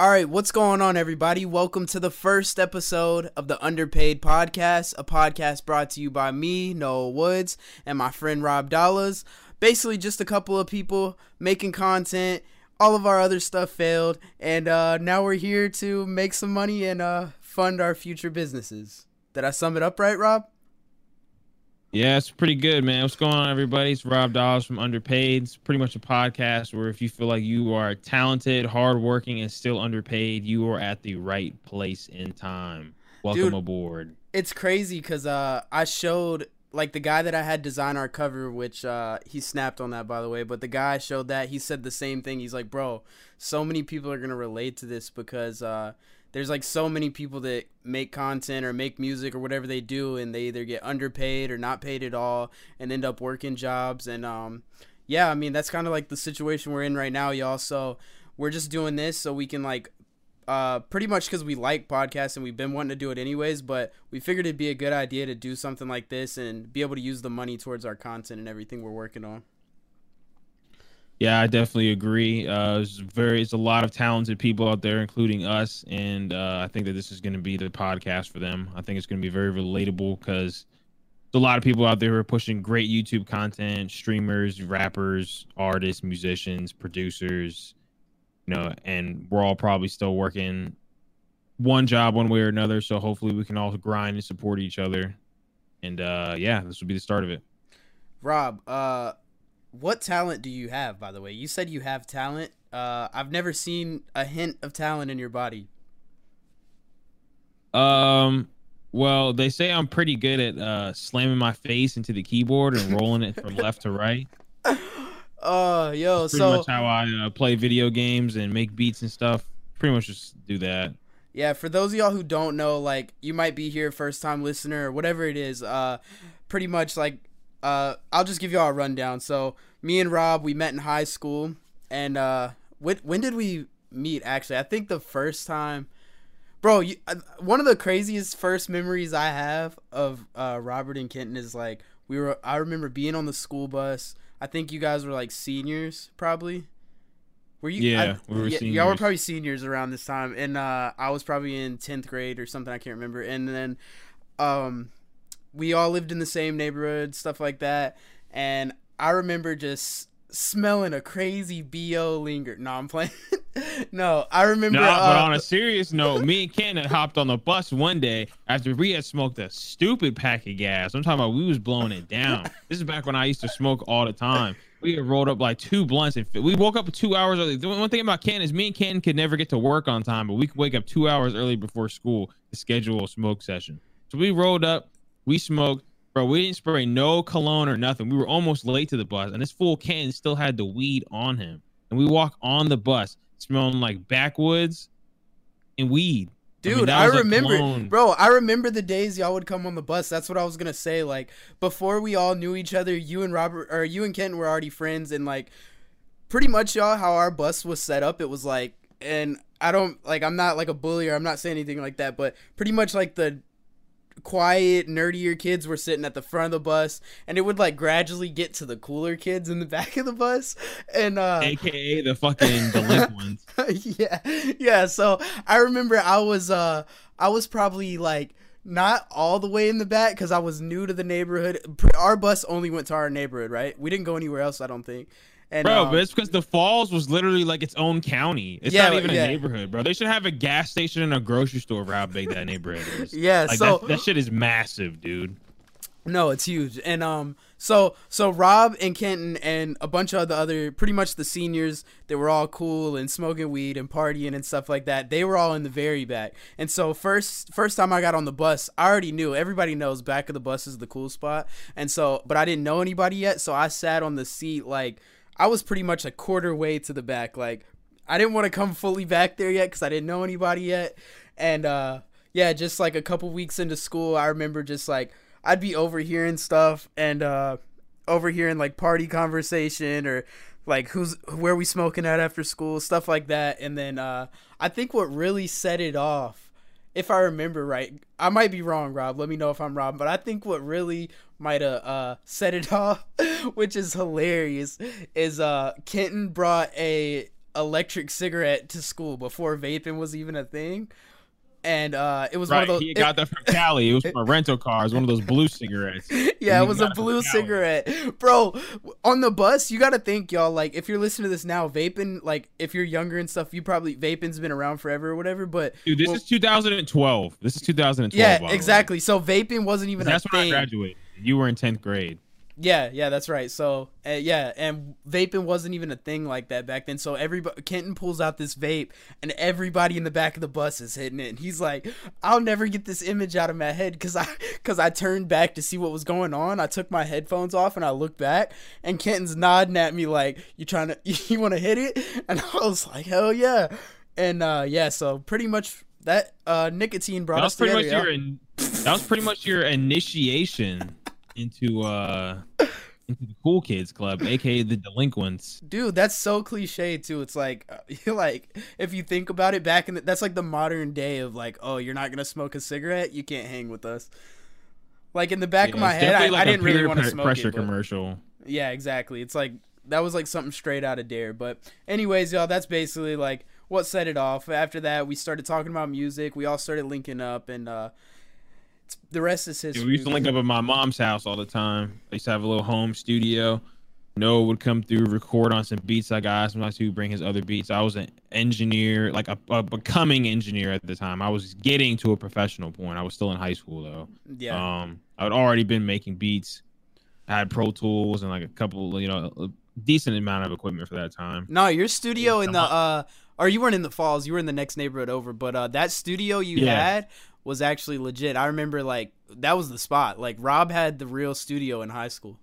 All right, what's going on, everybody? Welcome to the first episode of the Underpaid Podcast, a podcast brought to you by me, Noah Woods, and my friend Rob Dallas. Basically, just a couple of people making content. All of our other stuff failed, and uh, now we're here to make some money and uh, fund our future businesses. Did I sum it up right, Rob? Yeah, it's pretty good, man. What's going on, everybody? It's Rob Dawes from Underpaid. It's pretty much a podcast where if you feel like you are talented, hardworking, and still underpaid, you are at the right place in time. Welcome Dude, aboard. It's crazy because uh, I showed like the guy that I had design our cover, which uh, he snapped on that by the way. But the guy showed that he said the same thing. He's like, bro, so many people are gonna relate to this because uh, there's like so many people that make content or make music or whatever they do and they either get underpaid or not paid at all and end up working jobs and um yeah i mean that's kind of like the situation we're in right now y'all so we're just doing this so we can like uh, pretty much because we like podcasts and we've been wanting to do it anyways, but we figured it'd be a good idea to do something like this and be able to use the money towards our content and everything we're working on. Yeah, I definitely agree. Uh, there's very, it's a lot of talented people out there, including us, and uh, I think that this is going to be the podcast for them. I think it's going to be very relatable because there's a lot of people out there who are pushing great YouTube content, streamers, rappers, artists, musicians, producers, you know, and we're all probably still working one job one way or another. So hopefully we can all grind and support each other. And uh, yeah, this will be the start of it. Rob, uh, what talent do you have, by the way? You said you have talent. Uh, I've never seen a hint of talent in your body. Um, well, they say I'm pretty good at uh, slamming my face into the keyboard and rolling it from left to right. Oh, uh, yo, That's pretty so much how I uh, play video games and make beats and stuff. Pretty much just do that. Yeah, for those of y'all who don't know, like you might be here first time listener or whatever it is, uh pretty much like uh, I'll just give you all a rundown. So me and Rob, we met in high school, and uh, when when did we meet? Actually, I think the first time, bro. You, uh, one of the craziest first memories I have of uh, Robert and Kenton is like we were. I remember being on the school bus. I think you guys were like seniors, probably. Were you? Yeah, I, we were y- y'all were probably seniors around this time, and uh, I was probably in tenth grade or something. I can't remember. And then, um, we all lived in the same neighborhood, stuff like that. And I remember just smelling a crazy bo linger. No, I'm playing. no, I remember. No, uh, but on a serious note, me and Ken had hopped on the bus one day after we had smoked a stupid pack of gas. I'm talking about we was blowing it down. this is back when I used to smoke all the time. We had rolled up like two blunts and we woke up two hours early. The one thing about Ken is me and Ken could never get to work on time, but we could wake up two hours early before school to schedule a smoke session. So we rolled up, we smoked, bro. We didn't spray no cologne or nothing. We were almost late to the bus, and this fool Ken still had the weed on him. And we walk on the bus smelling like backwoods and weed. Dude, I, mean, I remember, bro. I remember the days y'all would come on the bus. That's what I was gonna say. Like before we all knew each other, you and Robert or you and Kent were already friends, and like pretty much y'all how our bus was set up. It was like, and I don't like I'm not like a bully or I'm not saying anything like that, but pretty much like the quiet, nerdier kids were sitting at the front of the bus, and it would like gradually get to the cooler kids in the back of the bus, and uh, AKA the fucking delinquents. yeah, yeah. So I remember I was uh I was probably like not all the way in the back because I was new to the neighborhood. Our bus only went to our neighborhood, right? We didn't go anywhere else, I don't think. And, bro, um, but it's because the Falls was literally like its own county. It's yeah, not even yeah. a neighborhood, bro. They should have a gas station and a grocery store for how big that neighborhood is. Yeah, like, so that, that shit is massive, dude. No, it's huge. And um so so Rob and Kenton and a bunch of the other pretty much the seniors they were all cool and smoking weed and partying and stuff like that. They were all in the very back. And so first first time I got on the bus, I already knew everybody knows back of the bus is the cool spot. And so but I didn't know anybody yet, so I sat on the seat like I was pretty much a quarter way to the back. Like I didn't want to come fully back there yet because I didn't know anybody yet. And uh, yeah, just like a couple weeks into school, I remember just like I'd be overhearing stuff and uh, overhearing like party conversation or like who's where we smoking at after school, stuff like that. And then uh, I think what really set it off if I remember right, I might be wrong, Rob. Let me know if I'm wrong. But I think what really might have uh, set it off, which is hilarious, is uh, Kenton brought a electric cigarette to school before vaping was even a thing and uh, it was right, one of those. He got that from Cali. It was from a rental car. It was one of those blue cigarettes. Yeah, it was a blue cigarette, bro. On the bus, you got to think, y'all. Like, if you're listening to this now, vaping, like, if you're younger and stuff, you probably vaping's been around forever or whatever. But dude, this well, is 2012. This is 2012. Yeah, exactly. So vaping wasn't even. That's when thing. I graduated. You were in 10th grade. Yeah, yeah, that's right. So, uh, yeah, and vaping wasn't even a thing like that back then. So everybody, Kenton pulls out this vape, and everybody in the back of the bus is hitting it. And he's like, "I'll never get this image out of my head because I, because I turned back to see what was going on. I took my headphones off and I looked back, and Kenton's nodding at me like, "You trying to, you want to hit it?" And I was like, "Hell yeah!" And uh, yeah, so pretty much that uh, nicotine brought that us pretty together, much your in, that was pretty much your initiation into uh into the cool kids club, aka the delinquents. Dude, that's so cliche too. It's like you're like if you think about it back in the, that's like the modern day of like, oh, you're not gonna smoke a cigarette, you can't hang with us. Like in the back yeah, of my head, I, like I didn't really want to smoke pressure it, commercial. Yeah, exactly. It's like that was like something straight out of Dare. But anyways, y'all, that's basically like what set it off. After that, we started talking about music. We all started linking up, and uh, the rest is history. we used to link up at my mom's house all the time. I used to have a little home studio. Noah would come through, record on some beats I got. Sometimes he would bring his other beats. I was an engineer, like a, a, becoming engineer at the time. I was getting to a professional point. I was still in high school though. Yeah. Um, I had already been making beats. I had Pro Tools and like a couple, you know, a decent amount of equipment for that time. No, your studio in the uh, or you weren't in the falls. You were in the next neighborhood over. But uh, that studio you yeah. had was actually legit. I remember like that was the spot. Like Rob had the real studio in high school.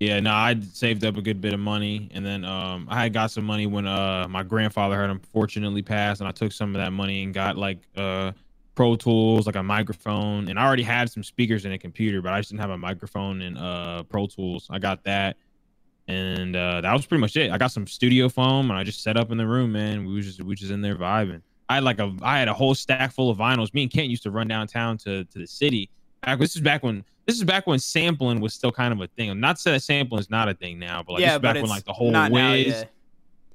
Yeah, no, I saved up a good bit of money, and then um, I had got some money when uh my grandfather had unfortunately passed, and I took some of that money and got like uh Pro Tools, like a microphone, and I already had some speakers and a computer, but I just didn't have a microphone and uh Pro Tools. I got that, and uh that was pretty much it. I got some studio foam, and I just set up in the room, man. We was just we was just in there vibing. I had like a I had a whole stack full of vinyls. Me and Kent used to run downtown to to the city. Back, this is back when this is back when sampling was still kind of a thing. I'm not saying that sampling is not a thing now, but like yeah, this is back when like the whole now,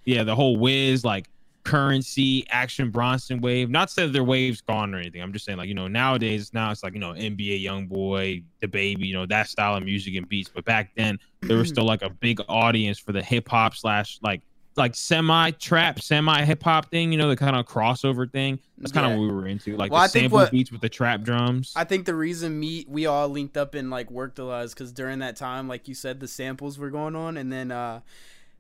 yeah. the whole Wiz like Curren$y Action Bronson wave. Not say their waves gone or anything. I'm just saying like you know nowadays now it's like you know NBA YoungBoy, baby, you know that style of music and beats. But back then there was still like a big audience for the hip hop slash like like semi trap, semi hip hop thing, you know, the kind of crossover thing. That's kind of yeah. what we were into, like well, the I sample what, beats with the trap drums. I think the reason me we all linked up and like worked a lot is because during that time, like you said, the samples were going on, and then uh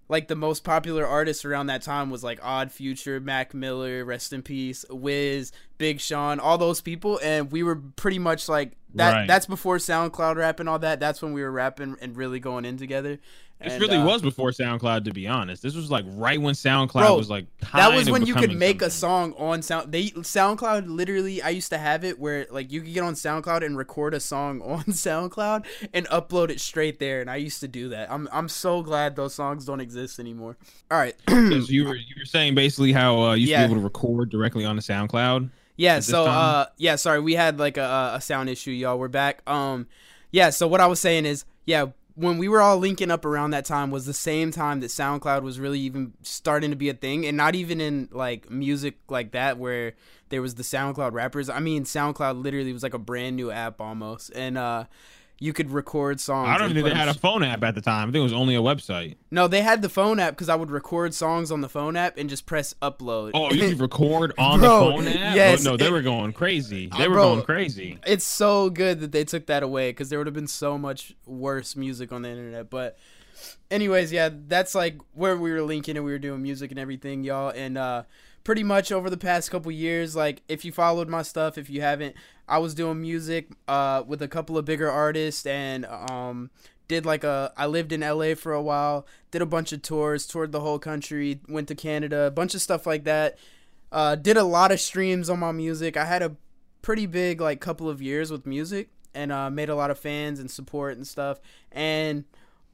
like the most popular artists around that time was like Odd Future, Mac Miller, rest in peace, Wiz, Big Sean, all those people, and we were pretty much like that. Right. That's before SoundCloud rap and all that. That's when we were rapping and really going in together. This and, really uh, was before SoundCloud, to be honest. This was like right when SoundCloud bro, was like. that was when you could make something. a song on Sound. They SoundCloud literally. I used to have it where like you could get on SoundCloud and record a song on SoundCloud and upload it straight there, and I used to do that. I'm I'm so glad those songs don't exist anymore. All right. so you were you were saying basically how uh, you used yeah. to be able to record directly on the SoundCloud. Yeah. So uh yeah sorry we had like a, a sound issue y'all. We're back. Um yeah. So what I was saying is yeah when we were all linking up around that time was the same time that SoundCloud was really even starting to be a thing and not even in like music like that where there was the SoundCloud rappers. I mean SoundCloud literally was like a brand new app almost. And uh you could record songs. I don't think they had a phone app at the time. I think it was only a website. No, they had the phone app because I would record songs on the phone app and just press upload. Oh, you could record on bro, the phone app? Yes. Oh, no, they were going crazy. They were bro, going crazy. It's so good that they took that away because there would have been so much worse music on the internet. But anyways, yeah, that's like where we were linking and we were doing music and everything, y'all. And uh pretty much over the past couple years, like if you followed my stuff, if you haven't, I was doing music uh, with a couple of bigger artists and um, did like a I lived in LA for a while, did a bunch of tours, toured the whole country, went to Canada, a bunch of stuff like that. Uh, did a lot of streams on my music. I had a pretty big like couple of years with music and uh, made a lot of fans and support and stuff. And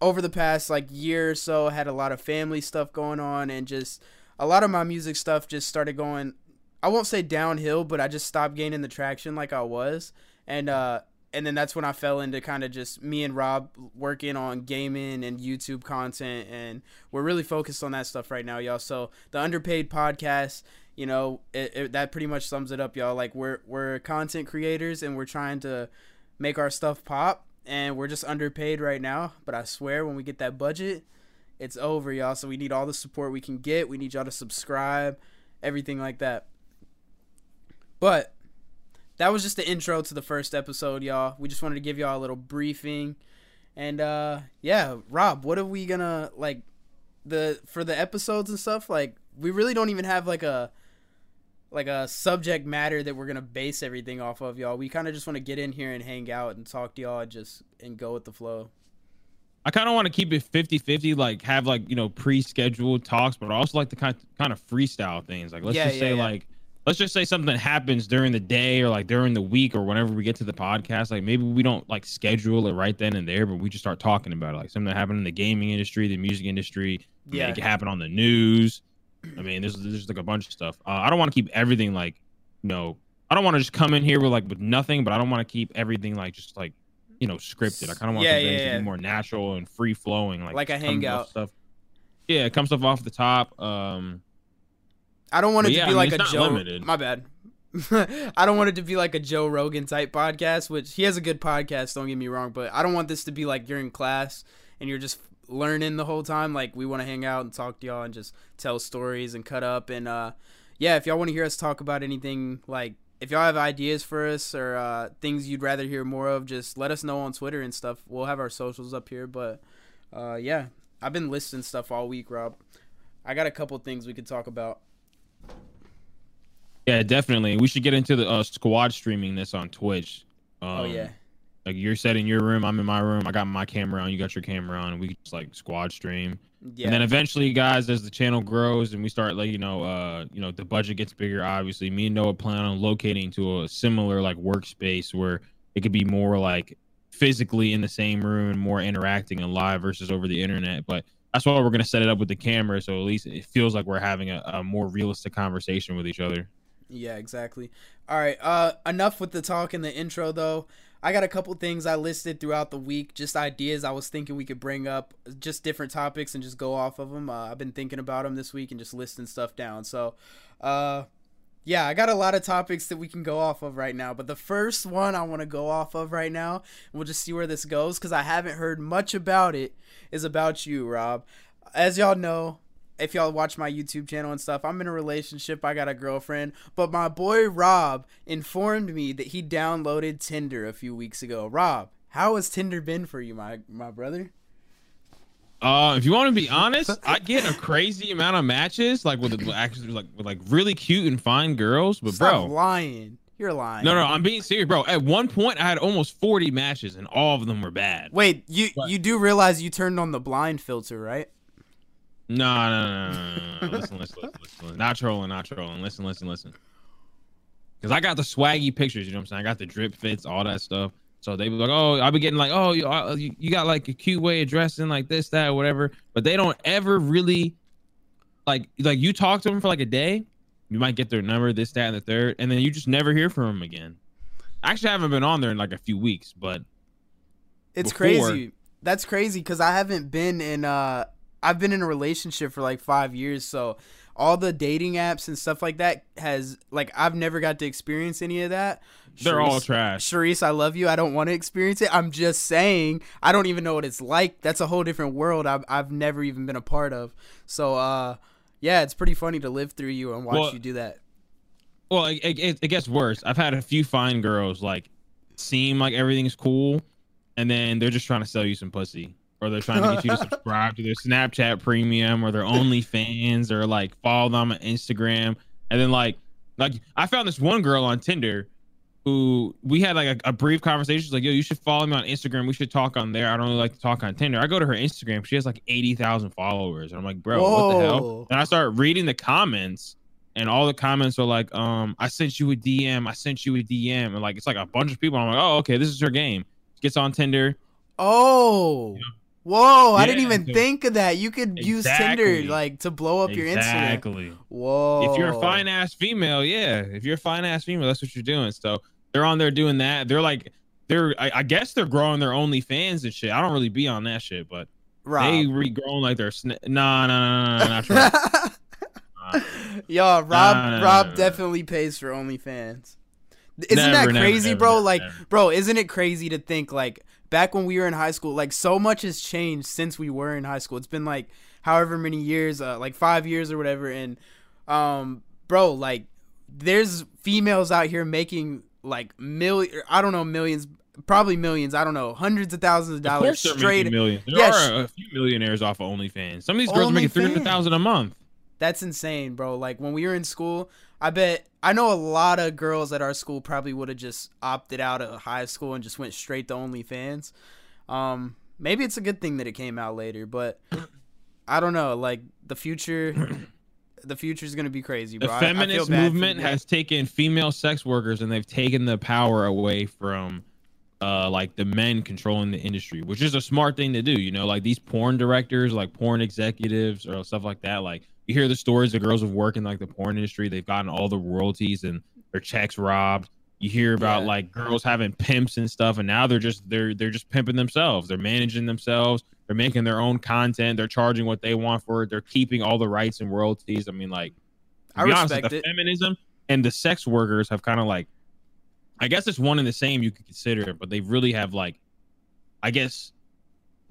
over the past like year or so, had a lot of family stuff going on and just a lot of my music stuff just started going I won't say downhill, but I just stopped gaining the traction like I was. And uh and then that's when I fell into kind of just me and Rob working on gaming and YouTube content, and we're really focused on that stuff right now, y'all. So the underpaid podcast, you know, it, it, that pretty much sums it up, y'all. Like we're we're content creators, and we're trying to make our stuff pop, and we're just underpaid right now. But I swear, when we get that budget, it's over, y'all. So we need all the support we can get. We need y'all to subscribe, everything like that. But that was just the intro to the first episode, y'all. We just wanted to give y'all a little briefing. And uh yeah, Rob, what are we gonna like the for the episodes and stuff? Like we really don't even have like a like a subject matter that we're gonna base everything off of, y'all. We kind of just want to get in here and hang out and talk to y'all and just and go with the flow. I kind of want to keep it 50-50, like have like you know pre-scheduled talks, but I also like the kind kind of freestyle things. Like let's Yeah, just yeah, say yeah. like let's just say something happens during the day or like during the week or whenever we get to the podcast. Like maybe we don't like schedule it right then and there, but we just start talking about it. Like something that happened in the gaming industry, the music industry. Yeah. it could happen on the news. I mean, there's there's like a bunch of stuff. Uh, I don't want to keep everything like you know. I don't want to just come in here with like with nothing, but I don't want to keep everything like just like you know scripted. I kind of want Yeah, things yeah, to yeah. be more natural and free flowing, like Like a hangout. stuff. Yeah, come stuff off the top. Um, I don't want it to be I mean, like a Joe. limited. My bad. I don't want it to be like a Joe Rogan type podcast, which he has a good podcast. Don't get me wrong, but I don't want this to be like you're in class and you're just learning the whole time. Like we want to hang out and talk to y'all and just tell stories and cut up. And uh, yeah, if y'all want to hear us talk about anything, like if y'all have ideas for us or uh, things you'd rather hear more of, just let us know on Twitter and stuff. We'll have our socials up here. But uh, yeah, I've been listing stuff all week, Rob. I got a couple things we could talk about. yeah, definitely. We should get into the uh, squad streaming this on Twitch. Um, oh yeah. Like you're set in your room, I'm in my room. I got my camera on, you got your camera on, and we just like squad stream. Yeah. And then eventually, guys, as the channel grows and we start like you know, uh, you know, the budget gets bigger. Obviously, me and Noah plan on locating to a similar like workspace where it could be more like physically in the same room and more interacting and live versus over the internet. But that's why we're gonna set it up with the camera, so at least it feels like we're having a, a more realistic conversation with each other. Yeah, exactly. All right. Uh, enough with the talk and the intro, though. I got a couple things I listed throughout the week, just ideas I was thinking we could bring up, just different topics and just go off of them. Uh, I've been thinking about them this week and just listing stuff down. So, uh, yeah, I got a lot of topics that we can go off of right now. But the first one I want to go off of right now, we'll just see where this goes because I haven't heard much about it, is about you, Rob. As y'all know, if y'all watch my YouTube channel and stuff, I'm in a relationship. I got a girlfriend, but my boy Rob informed me that he downloaded Tinder a few weeks ago. Rob, how has Tinder been for you, my my brother? Uh, if you want to be honest, I get a crazy amount of matches, like with with actually like with like really cute and fine girls. But Stop bro, lying. You're lying. no, no, I'm being serious, bro. At one point, I had almost 40 matches, and all of them were bad. Wait, you What? you do realize you turned on the blind filter, right? No, no, no, no, no. Listen, listen, listen, listen. Not trolling, not trolling. Listen, listen, listen. Because I got the swaggy pictures, you know what I'm saying? I got the drip fits, all that stuff. So they be like, oh, I'll be getting like, oh, you, uh, you you got like a cute way of dressing, like this, that, whatever. But they don't ever really, like, like you talk to them for like a day, you might get their number, this, that, and the third, and then you just never hear from them again. Actually, I haven't been on there in like a few weeks, but It's Before- crazy. That's crazy because I haven't been in uh I've been in a relationship for like five years, so all the dating apps and stuff like that has like I've never got to experience any of that. they're all trash. Sharice, I love you. I don't want to experience it. I'm just saying I don't even know what it's like. That's a whole different world I've I've never even been a part of. So uh yeah, it's pretty funny to live through you and watch Well, you do that. Well, it, it, it gets worse. I've had a few fine girls like seem like everything's cool, and then they're just trying to sell you some pussy, or they're trying to get you to subscribe to their Snapchat Premium or their OnlyFans, or like follow them on Instagram, and then like like I found this one girl on Tinder who we had like a, a brief conversation. She's like, "Yo, you should follow me on Instagram. We should talk on there. I don't really like to talk on Tinder." I go to her Instagram. She has like eighty thousand followers, and I'm like, "Bro, what the hell?" And I start reading the comments, and all the comments are like, um, I sent you a DM, I sent you a DM, and like it's like a bunch of people. I'm like, oh, okay, this is her game. Gets on Tinder. Oh. Whoa, I didn't even so- think of that. You could use Tinder like to blow up your Instagram. exactly. Whoa. If you're a fine ass female, yeah. If you're a fine ass female, that's what you're doing. So they're on there doing that. They're like, they're I, I guess they're growing their OnlyFans and shit. I don't really be on that shit, but Rob. they regrowing like they're sna- nah nah nah nah, nah not true. Nah. Yo, Rob Nah, Rob nah, nah. definitely pays for OnlyFans. Isn't Never, that crazy, never, bro? never, like, bro, isn't it crazy to think like back when we were in high school, like so much has changed since we were in high school. It's been like however many years, uh, like 5 years or whatever and um bro, like there's females out here making like million I don't know millions, probably millions, I don't know, hundreds of thousands of Of dollars they're straight making millions. There Yeah, are a few millionaires off of OnlyFans. Some of these girls are making three hundred thousand a month. That's insane, bro. Like when we were in school, I bet I know a lot of girls at our school probably would have just opted out of high school and just went straight to OnlyFans. Um, maybe it's a good thing that it came out later, but I don't know. Like the future, the future is gonna be crazy, The bro. I- I feminist movement has taken female sex workers and they've taken the power away from uh like the men controlling the industry, which is a smart thing to do. You know, like these porn directors, like porn executives or stuff like that. Like you hear the stories of girls who work in like the porn industry, they've gotten all the royalties and their checks robbed. You hear about Yeah. like girls having pimps and stuff, and now they're just they're they're just pimping themselves. They're managing themselves. They're making their own content. They're charging what they want for it. They're keeping all the rights and royalties. I mean, like, I be honest, the it. feminism and the sex workers have kind of like, I guess it's one and the same. You could consider it, but they really have like, I guess,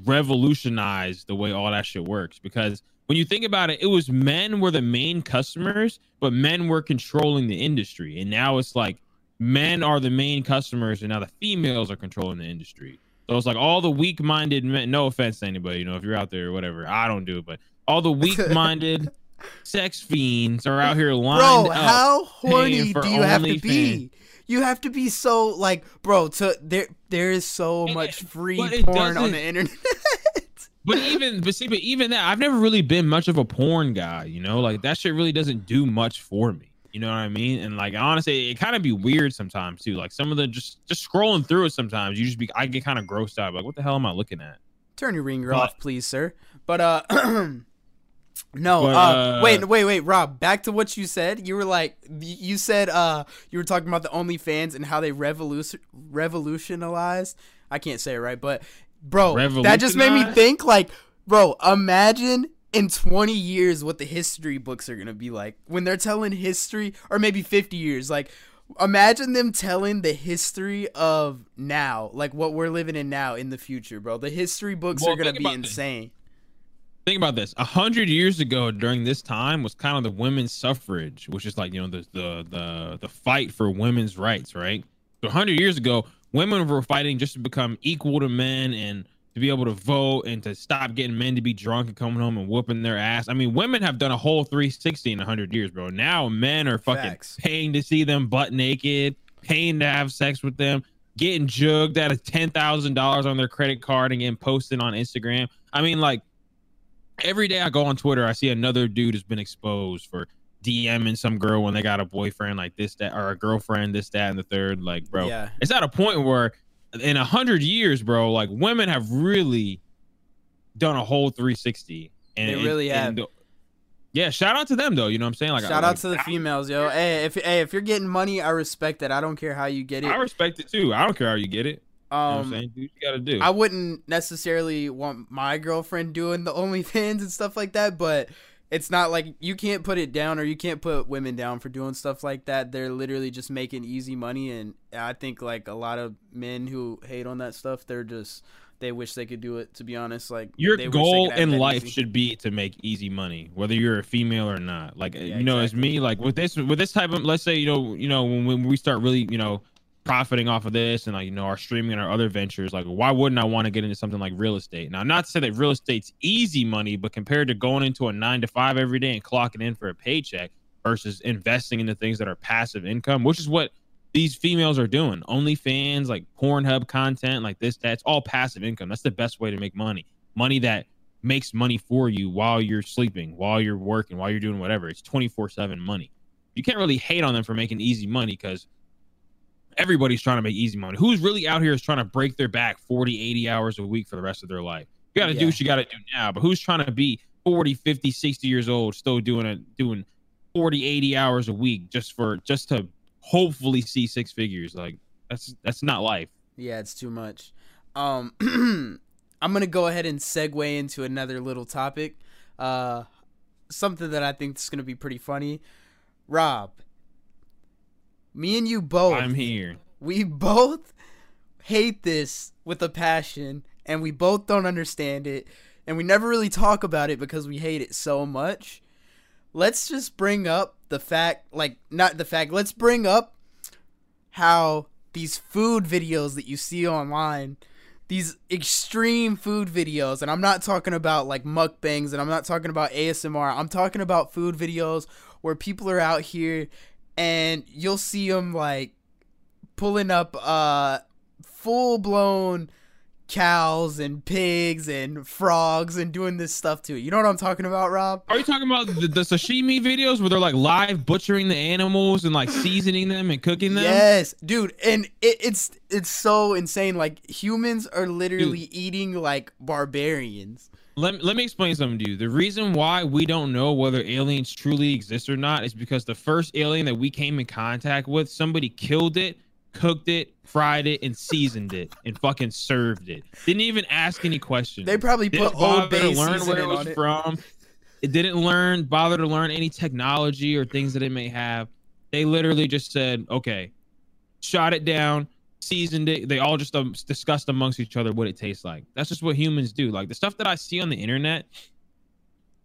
revolutionized the way all that shit works. Because when you think about it, it was men were the main customers, but men were controlling the industry, and now it's like men are the main customers, and now the females are controlling the industry. So it's like all the weak-minded men. No offense to anybody, you know, if you're out there or whatever. I don't do it, but all the weak-minded sex fiends are out here lined bro, how horny do you have to be? You have to be so like, bro. To there, there is so And much it- free porn on the internet. But even, but see, but even that, I've never really been much of a porn guy. You know, like that shit really doesn't do much for me. You know what I mean? And like honestly, it kind of be weird sometimes too. Like some of the just just scrolling through it sometimes, you just be I get kind of grossed out. Like what the hell am I looking at? Turn your ringer But- off, please, sir. But uh, no. But, uh, uh, wait, wait, wait, Rob. Back to what you said. You were like, you said uh, you were talking about the OnlyFans and how they revolution revolutionized. I can't say it right, but bro, that just made me think. Like, bro, imagine in 20 years what the history books are gonna be like when they're telling history, or maybe 50 years. Like, imagine them telling the history of now, like what we're living in now in the future, bro. The history books Well, are gonna be about this. insane. Think about this. A hundred years ago, during this time, was kind of the women's suffrage, which is like you know the the the the fight for women's rights, right? So a hundred years ago, women were fighting just to become equal to men and to be able to vote and to stop getting men to be drunk and coming home and whooping their ass. I mean, women have done a whole 360 in a hundred years, bro. Now men are fucking Facts. paying to see them butt naked, paying to have sex with them, getting jugged out of ten thousand dollars on their credit card and getting posted on Instagram. I mean, like every day I go on Twitter, I see another dude has been exposed for DMing some girl when they got a boyfriend like this, that, or a girlfriend, this, that, and the third. Like, bro, Yeah. it's at a point where in a hundred years, bro, like women have really done a whole 360. And They it- really and have. the- yeah, shout out to them though. You know what I'm saying? Like, Shout I, out to the females, yo. Hey, if hey, if you're getting money, I respect that. I don't care how you get it. I respect it too. I don't care how you get it. You know what I'm Um, saying? Do you gotta do. I wouldn't necessarily want my girlfriend doing the OnlyFans and stuff like that, but it's not like you can't put it down or you can't put women down for doing stuff like that. They're literally just making easy money, and I think like a lot of men who hate on that stuff, they're just they wish they could do it. To be honest, like Your they wish they goal in life easy. should be to make easy money, whether you're a female or not. Like Yeah, you know, as exactly. me, like with this with this type of let's say, you know, you know, when, when we start really, you know, profiting off of this and like, you know, our streaming and our other ventures, like why wouldn't I want to get into something like real estate? Now, not to say that real estate's easy money, but compared to going into a nine to five every day and clocking in for a paycheck versus investing into things that are passive income, which is what these females are doing only fans like Pornhub content, like this, that's all passive income. That's the best way to make money. Money that makes money for you while you're sleeping, while you're working, while you're doing whatever. It's 24 7 money. You can't really hate on them for making easy money because everybody's trying to make easy money. Who's really out here is trying to break their back 40, 80 hours a week for the rest of their life? You got to Yeah. do what you got to do now. But who's trying to be 40, 50, 60 years old, still doing it, doing 40, 80 hours a week just for, just to hopefully see six figures? Like, that's, that's not life. Yeah, it's too much. Um, I'm gonna go ahead and segue into another little topic. Uh, something that I think is gonna be pretty funny. Rob, me and you both. I'm here. We both hate this with a passion, and we both don't understand it, and we never really talk about it because we hate it so much. Let's just bring up the fact, like, not the fact, let's bring up how these food videos that you see online, these extreme food videos, and I'm not talking about like mukbangs and I'm not talking about ASMR, I'm talking about food videos where people are out here and you'll see them like pulling up uh full blown cows and pigs and frogs and doing this stuff too. You know what I'm talking about, Rob? Are you talking about the, the sashimi videos where they're like live butchering the animals and like seasoning them and cooking them? Yes, dude, and it, it's it's so insane. Like humans are literally dude. eating like barbarians. Let, let me explain something to you. The reason why we don't know whether aliens truly exist or not is because the first alien that we came in contact with, somebody killed it cooked it, fried it, and seasoned it, and fucking served it. Didn't even ask any questions. They probably Didn't put Old Bay to learn where it was it. from. It didn't learn, bother to learn any technology or things that it may have. They literally just said, okay, shot it down, seasoned it. They all just um, discussed amongst each other what it tastes like. That's just what humans do. Like the stuff that I see on the internet,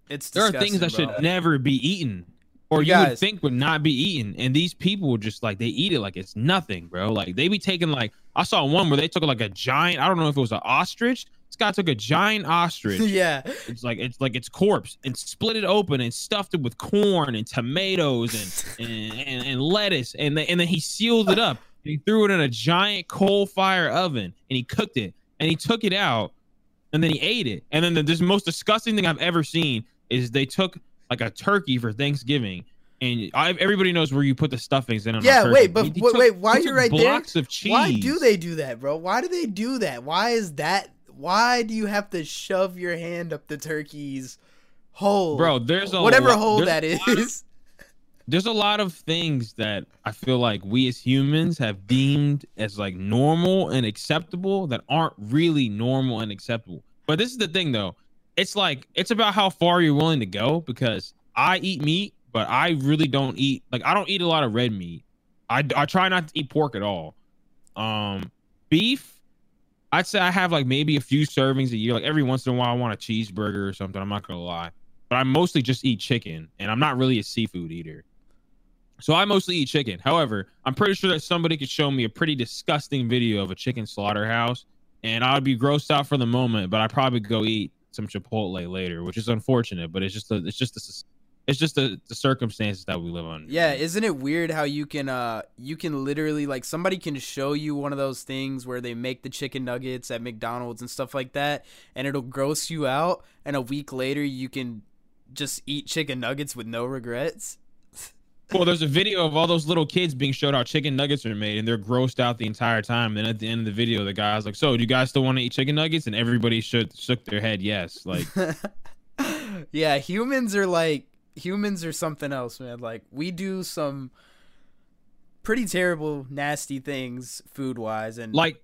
It's there are things that bro. should never be eaten or You you, would think would not be eaten and these people just like they eat it like it's nothing bro like they be taking like i saw one where they took like a giant i don't know if it was an ostrich this guy took a giant ostrich yeah, it's like it's like its corpse and split it open and stuffed it with corn and tomatoes and and, and, and lettuce and then, and then he sealed it up he threw it in a giant coal fire oven and he cooked it and he took it out and then he ate it and then the, the most disgusting thing i've ever seen is they took like a turkey for thanksgiving and I, everybody knows where you put the stuffings in. Yeah, wait, but wait, took- wait, why he you right there? of cheese. why do they do that, bro? Why do they do that? Why is that? Why do you have to shove your hand up the turkey's hole, Bro, there's a whatever lot- hole there's that a lot of- is? There's a lot of things that I feel like we as humans have deemed as like normal and acceptable that aren't really normal and acceptable. But this is the thing though. It's like it's about how far you're willing to go because I eat meat, but I really don't eat like I don't eat a lot of red meat. I I try not to eat pork at all. Um beef, I'd say I have like maybe a few servings a year. Like every once in a while I want a cheeseburger or something. I'm not gonna lie. But I mostly just eat chicken and I'm not really a seafood eater. So I mostly eat chicken. However, I'm pretty sure that somebody could show me a pretty disgusting video of a chicken slaughterhouse, and I would be grossed out for the moment. But I'd probably go eat some Chipotle later, which is unfortunate. But it's just a, it's just a, it's just the the circumstances that we live on. Yeah, isn't it weird how you can uh you can literally like somebody can show you one of those things where they make the chicken nuggets at McDonald's and stuff like that and it'll gross you out and a week later you can just eat chicken nuggets with no regrets. Well, there's a video of all those little kids being showed how chicken nuggets are made, and they're grossed out the entire time. And Then at the end of the video, the guy's like, "So, do you guys still want to eat chicken nuggets?" And everybody shook shook their head yes. Like, yeah, humans are like humans are something else, man. Like we do some pretty terrible, nasty things food wise and like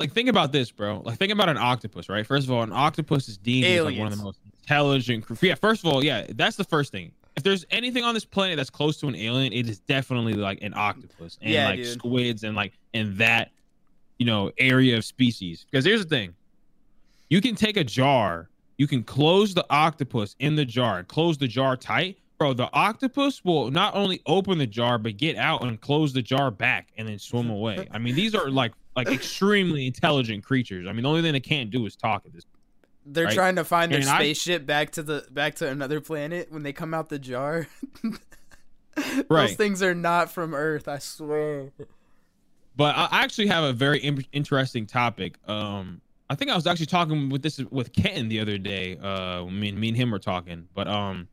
like think about this bro like think about an octopus right first of all an octopus is deemed like one of the most intelligent yeah first of all yeah that's the first thing if there's anything on this planet that's close to an alien it is definitely like an octopus and Yeah, like dude. squids and like in that you know area of species. Because here's the thing. You can take a jar you can close the octopus in the jar close the jar tight. Bro the octopus will not only open the jar but get out and close the jar back and then swim away. I mean these are like like extremely intelligent creatures. I mean the only thing they can't do is talk at this they're right? trying to find their And I- spaceship back to the back to another planet when they come out the jar. right. Those things are not from Earth, I swear. but i I actually have a very in- interesting topic um i think i was actually talking with this with Ken the other day uh me, and- me and him were talking but um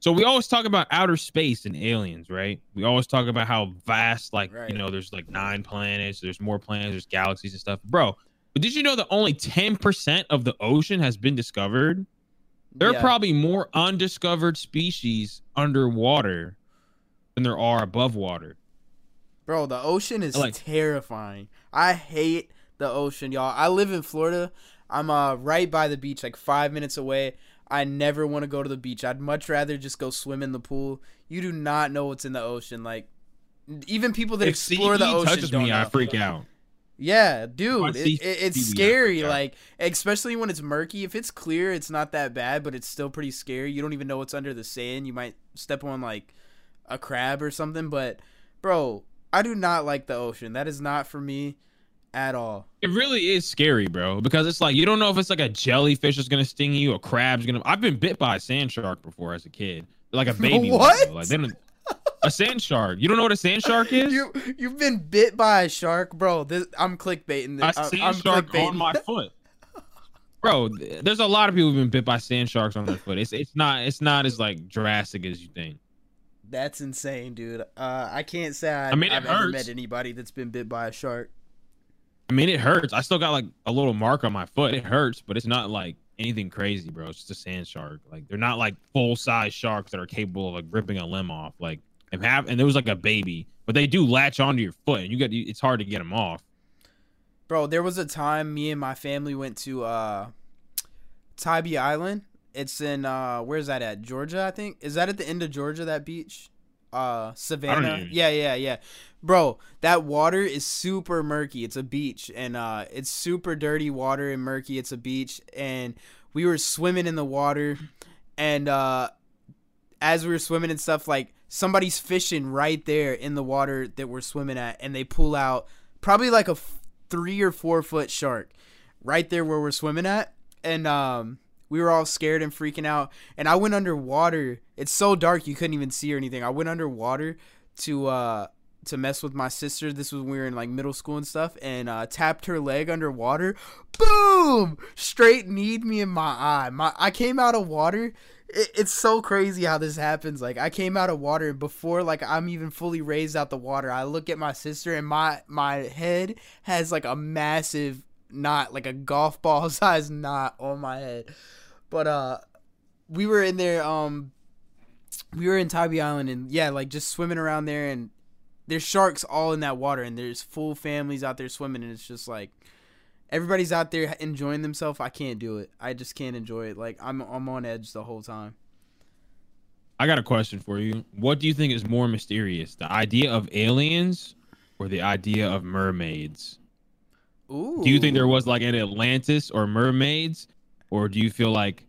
so we always talk about outer space and aliens right we always talk about how vast like Right. you know there's like nine planets there's more planets there's galaxies and stuff bro but did you know that only 10% of the ocean has been discovered there Yeah. are probably more undiscovered species underwater than there are above water Bro, the ocean is Like- terrifying. I hate the ocean, y'all. I live in Florida. I'm uh right by the beach, like five minutes away. I never want to go to the beach. I'd much rather just go swim in the pool. You do not know what's in the ocean. Like even people that explore the ocean touches me, I freak out. Yeah, dude, it, it, it's scary. Like, especially when it's murky. If it's clear, it's not that bad, but it's still pretty scary. You don't even know what's under the sand. You might step on like a crab or something. But, bro, I do not like the ocean. That is not for me at all. It really is scary, bro, because it's like you don't know if it's like a jellyfish is gonna sting you, a crab's gonna. I've been bit by a sand shark before as a kid, like a baby. What? though. Like they don't. A sand shark. You don't know what a sand shark is? You you've been bit by a shark, bro. This I'm clickbaiting. a This. I'm, sand I'm shark on my foot. Bro, th- there's a lot of people who've been bit by sand sharks on their foot. It's it's not it's not as like drastic as you think. That's insane, dude. Uh, I can't say I, I mean, I've ever met anybody that's been bit by a shark. I mean, it hurts. I still got like a little mark on my foot. It hurts, but it's not like anything crazy, bro. It's just a sand shark. Like they're not like full size sharks that are capable of like ripping a limb off. Like and have and there was like a baby, but they do latch onto your foot, and you get it's hard to get them off. Bro, there was a time me and my family went to uh Tybee Island. It's in uh where's that at? Georgia, I think. Is that at the end of Georgia that beach? Uh Savannah. Yeah, yeah, yeah. Bro, that water is super murky. It's a beach and uh it's super dirty water and murky. It's a beach and we were swimming in the water and uh as we were swimming and stuff like somebody's fishing right there in the water that we're swimming at and they pull out probably like a f- three or four foot shark right there where we're swimming at. And um we were all scared and freaking out. And i went underwater. It's so dark you couldn't even see or anything. I went underwater to uh to mess with my sister. This was when we were in like middle school and stuff. And uh tapped her leg underwater. Boom! Straight kneed me in my eye. My i came out of water it, it's so crazy how this happens like i came out of water before like i'm even fully raised out the water. I look at my sister and my my head has like a massive knot like a golf ball size knot on my head. But uh we were in there um we were in Tybee Island and yeah like just swimming around there and there's sharks all in that water and there's full families out there swimming and it's just like everybody's out there enjoying themselves i can't do it i just can't enjoy it like i'm i'm on edge the whole time I got a question for you. What do you think is more mysterious, the idea of aliens or the idea of mermaids? Ooh. Do you think there was like an Atlantis or mermaids, or do you feel like,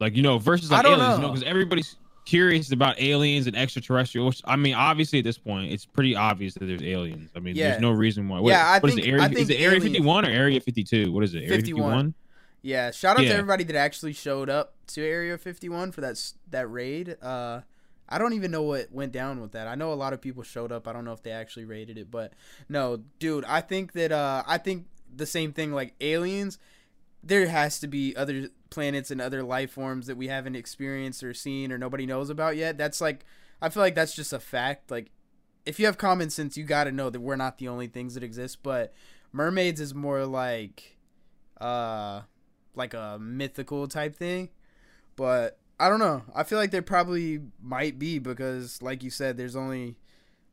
like you know, versus like aliens? You know. know, because everybody's curious about aliens and extraterrestrials. I mean, obviously at this point, it's pretty obvious that there's aliens. I mean, Yeah. there's no reason why. What, Yeah, I what is think- it? Area, I is it Area 51 or Area 52? What is it? Area 51. 51. Yeah, shout out Yeah. to everybody that actually showed up to Area 51 for that that raid. Uh, I don't even know what went down with that. I know a lot of people showed up. I don't know if they actually raided it, but no, dude, I think that uh, I think the same thing. Like aliens, there has to be other planets and other life forms that we haven't experienced or seen or nobody knows about yet. That's like, I feel like that's just a fact. Like, if you have common sense, you got to know that we're not the only things that exist. But mermaids is more like, uh like a mythical type thing. But I don't know. I feel like there probably might be because, like you said, there's only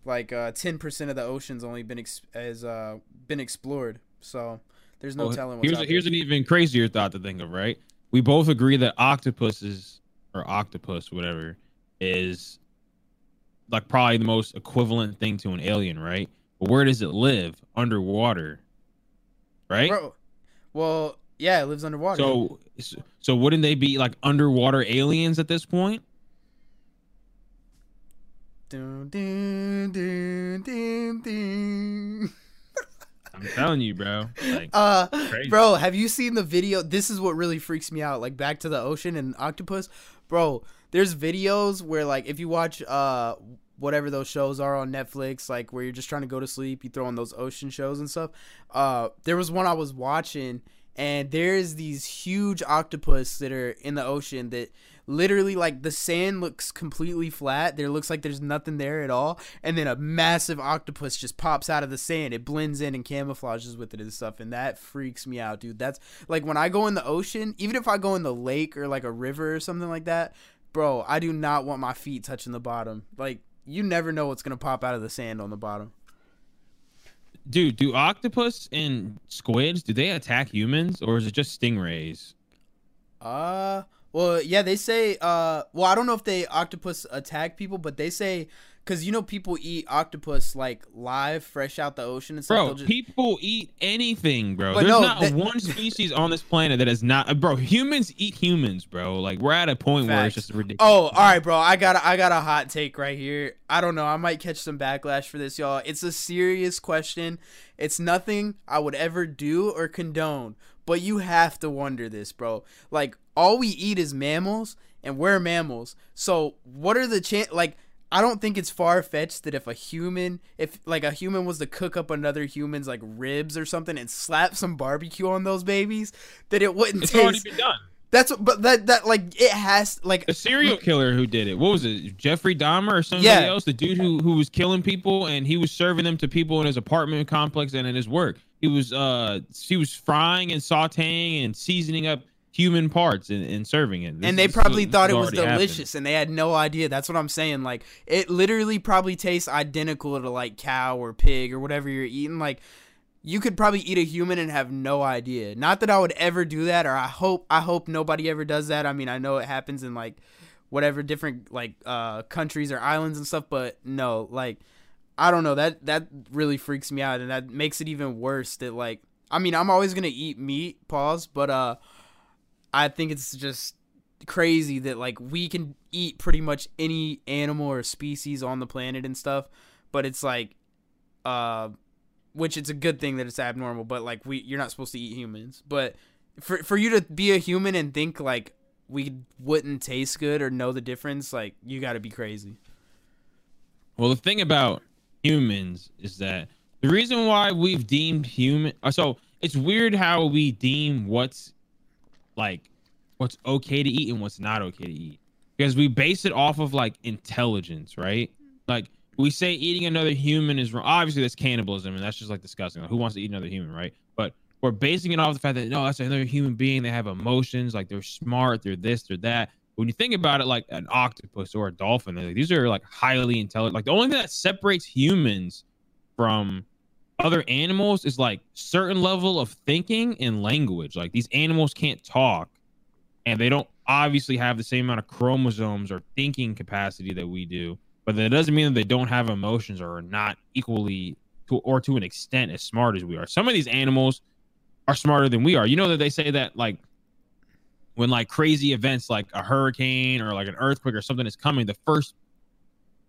like uh, ten percent of the ocean's only been ex- has uh, been explored. So there's no Well, telling. What's here's a, here's an even crazier thought to think of, right? We both agree that octopuses or octopus, whatever, is like probably the most equivalent thing to an alien, right? But where does it live? Underwater, right? Bro, well, yeah, it lives underwater. So, so wouldn't they be like underwater aliens at this point? Dun, dun, dun, dun, dun. I'm telling you, bro. Like, Uh, Crazy. bro, have you seen the video? This is what really freaks me out. Like Back to the Ocean and Octopus, bro. There's videos where like if you watch uh whatever those shows are on Netflix, like where you're just trying to go to sleep, you throw on those ocean shows and stuff. Uh, there was one I was watching, and there's these huge octopus that are in the ocean that literally like the sand looks completely flat. There looks like there's nothing there at all, and then a massive octopus just pops out of the sand. It blends in and camouflages with it and stuff, and that freaks me out, dude. That's like when I go in the ocean, even if I go in the lake or like a river or something like that, bro. I do not want my feet touching the bottom. Like you never know what's gonna pop out of the sand on the bottom. Dude, do octopus and squids do they attack humans or is it just stingrays? Uh, well, yeah, they say. Uh, well, I don't know if they octopus attack people, but they say because you know people eat octopus like live, fresh out the ocean and stuff. Bro, just- people eat anything, bro. But There's no, not that- one species on this planet that is not, bro. Humans eat humans, bro. Like we're at a point where it's just ridiculous. Oh, all right, bro. I got a, I got a hot take right here. I don't know. I might catch some backlash for this, y'all. It's a serious question. It's nothing I would ever do or condone, but you have to wonder this, bro. Like all we eat is mammals, and we're mammals. So what are the chan Like I don't think it's far fetched that if a human, if like a human was to cook up another human's like ribs or something and slap some barbecue on those babies, that it wouldn't it's already been done. That's what, but that that like it has like The serial killer who did it. What was it? Jeffrey Dahmer or somebody Yeah. else? The dude who who was killing people and he was serving them to people in his apartment complex and in his work. He was uh he was frying and sautéing and seasoning up human parts and, and serving it. This and they probably thought it was already happened. delicious and they had no idea that's what i'm saying like it literally probably tastes identical to like cow or pig or whatever you're eating like you could probably eat a human and have no idea not that i would ever do that or i hope i hope nobody ever does that i mean i know it happens in like whatever different like uh countries or islands and stuff but no like i don't know that that really freaks me out and that makes it even worse that like i mean i'm always gonna eat meat pause but uh I think it's just crazy that like we can eat pretty much any animal or species on the planet and stuff, but it's like uh which it's a good thing that it's abnormal, but like we you're not supposed to eat humans. But for for you to be a human and think like we wouldn't taste good or know the difference, like you got to be crazy. Well, the thing about humans is that the reason why we've deemed human uh, so it's weird how we deem what's like what's okay to eat and what's not okay to eat because we base it off of like intelligence, right? Like we say eating another human is wrong. Obviously, that's cannibalism, and that's just like disgusting. Like, who wants to eat another human, right? But we're basing it off the fact that no, that's another human being. They have emotions, like they're smart, they're this, they're that. When you think about it, like an octopus or a dolphin, like, these are like highly intelligent. Like the only thing that separates humans from other animals is like certain level of thinking and language. Like these animals can't talk, and they don't obviously have the same amount of chromosomes or thinking capacity that we do. But that doesn't mean that they don't have emotions or are not equally to or to an extent as smart as we are. Some of these animals are smarter than we are. You know that they say that like when like crazy events like a hurricane or like an earthquake or something is coming, the first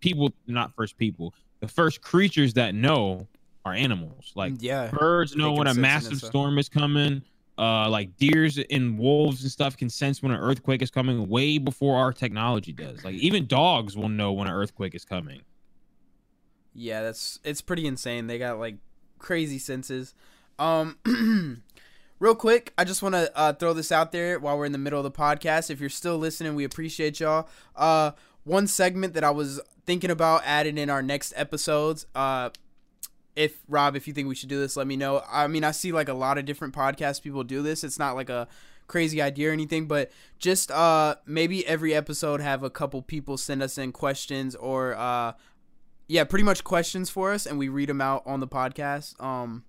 people not first people, the first creatures that know are animals. Like yeah, birds know when a sense it and massive storm is coming. Uh, like deers and wolves and stuff can sense when an earthquake is coming way before our technology does. Like even dogs will know when an earthquake is coming. Yeah, that's it's pretty insane. They got like crazy senses. Um real quick, I just want to uh, throw this out there while we're in the middle of the podcast. If you're still listening, we appreciate y'all. Uh one segment that I was thinking about adding in our next episodes. Uh if Rob, if you think we should do this, let me know. I mean, I see like a lot of different podcast people do this. It's not like a crazy idea or anything, but just uh maybe every episode have a couple people send us in questions or uh yeah, pretty much questions for us, and we read them out on the podcast. Um,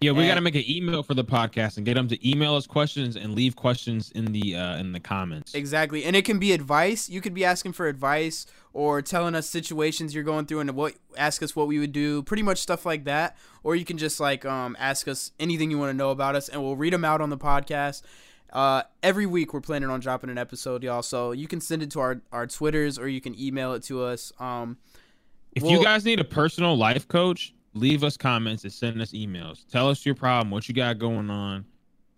Yeah, we got to make an email for the podcast and get them to email us questions and leave questions in the uh in the comments. exactly, and it can be advice. You could be asking for advice or telling us situations you're going through and what ask us what we would do, pretty much stuff like that. Or you can just like um ask us anything you want to know about us, and we'll read them out on the podcast. Uh, every week we're planning on dropping an episode, y'all. So you can send it to our our twitters or you can email it to us. Um, If Well- you guys need a personal life coach, leave us comments and send us emails. Tell us your problem, what you got going on.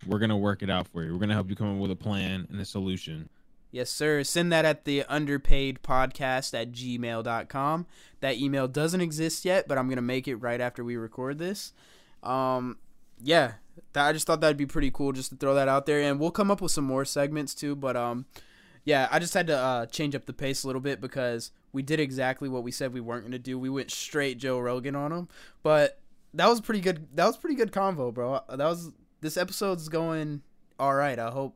We're gonna work it out for you. We're gonna help you come up with a plan and a solution. Yes, sir. Send that at the underpaid podcast at gmail.com. That email doesn't exist yet, but I'm going to make it right after we record this. Um, yeah, that, I just thought that'd be pretty cool just to throw that out there. And we'll come up with some more segments too. But um, yeah, I just had to uh, change up the pace a little bit because we did exactly what we said we weren't going to do. We went straight Joe Rogan on him. But that was pretty good. That was pretty good convo, bro. That was this episode's going all right. I hope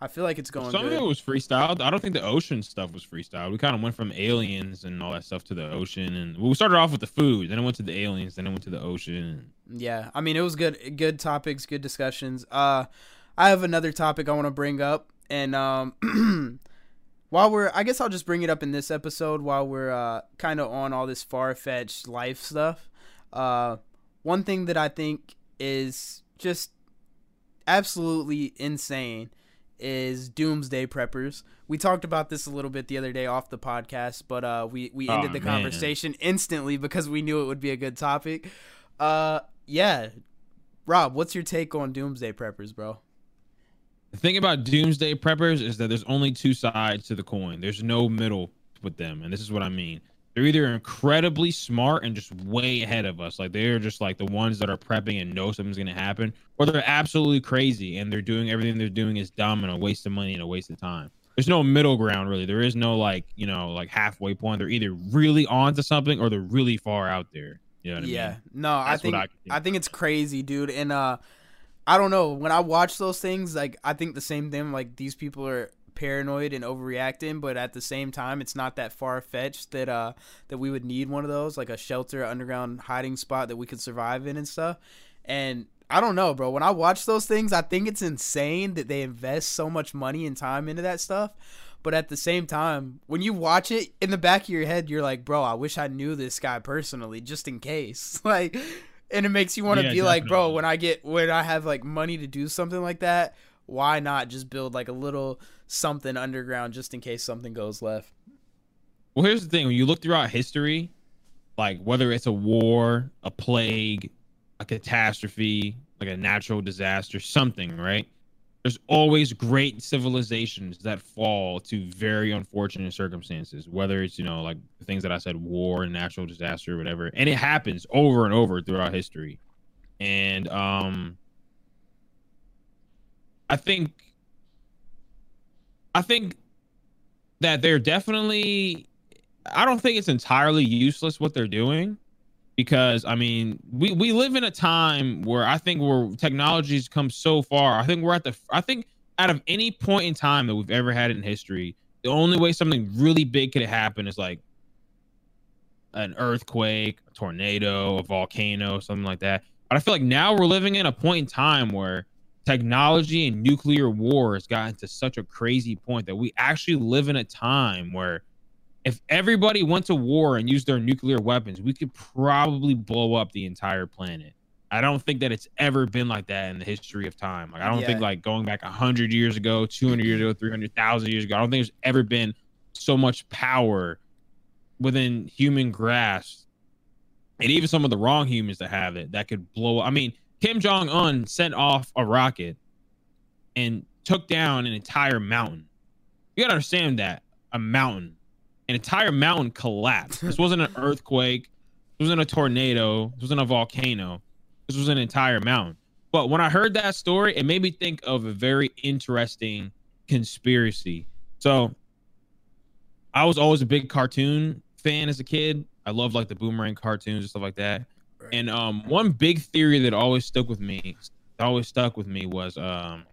I feel like it's going Some good. of it was freestyled. I don't think the ocean stuff was freestyled. We kind of went from aliens and all that stuff to the ocean, and we started off with the food, then it went to the aliens, then it went to the ocean. Yeah, I mean it was good good topics, good discussions. Uh I have another topic I want to bring up and um while we're I guess I'll just bring it up in this episode while we're uh kind of on all this far-fetched life stuff. Uh one thing that I think is just absolutely insane is doomsday preppers. We talked about this a little bit the other day off the podcast, but uh, we we ended Oh, the man. conversation instantly because we knew it would be a good topic. Uh, yeah, Rob, what's your take on doomsday preppers, bro? The thing about doomsday preppers is that there's only two sides to the coin. There's no middle with them, and this is what I mean. They're either incredibly smart and just way ahead of us, like they're just like the ones that are prepping and know something's gonna happen, or they're absolutely crazy and they're doing everything they're doing is dumb and a waste of money and a waste of time. There's no middle ground really. There is no like you know like halfway point. They're either really on to something or they're really far out there. You know what yeah, I mean? Yeah. No, I That's what think I I, think. think it's crazy, dude. And uh, I don't know when I watch those things, like I think the same thing. Like these people are paranoid and overreacting, but at the same time, it's not that far fetched that uh that we would need one of those, like a shelter, underground hiding spot that we could survive in and stuff. And I don't know, bro. When I watch those things, I think it's insane that they invest so much money and time into that stuff. But at the same time, when you watch it in the back of your head, you're like, bro, I wish I knew this guy personally, just in case. Like, and it makes you want to Yeah, be like, bro, when I get when I have like money to do something like that, why not just build like a little something underground just in case something goes left? Well, here's the thing: when you look throughout history, like whether it's a war, a plague, a catastrophe, like a natural disaster, something, right? There's always great civilizations that fall to very unfortunate circumstances, whether it's, you know, like things that I said, war, and natural disaster, whatever. And it happens over and over throughout history. And um I think I think that they're definitely I don't think it's entirely useless what they're doing because I mean we we live in a time where I think where technology's come so far. I think we're at the I think out of any point in time that we've ever had in history, the only way something really big could happen is like an earthquake, a tornado, a volcano, something like that. But I feel like now we're living in a point in time where technology and nuclear war has gotten to such a crazy point that we actually live in a time where if everybody went to war and used their nuclear weapons, we could probably blow up the entire planet. I don't think that it's ever been like that in the history of time. Like I don't think like going back 100 years ago, 200 years ago, 300,000 years ago, I don't think there's ever been so much power within human grasp and even some of the wrong humans that have it that could blow up. I mean, Kim Jong Un sent off a rocket and took down an entire mountain. You gotta understand that a mountain, an entire mountain collapsed. This wasn't an earthquake. This wasn't a tornado. This wasn't a volcano. This was an entire mountain. But when I heard that story, it made me think of a very interesting conspiracy. So I was always a big cartoon fan as a kid. I love like the boomerang cartoons and stuff like that. And um, one big theory that always stuck with me, always stuck with me, was um,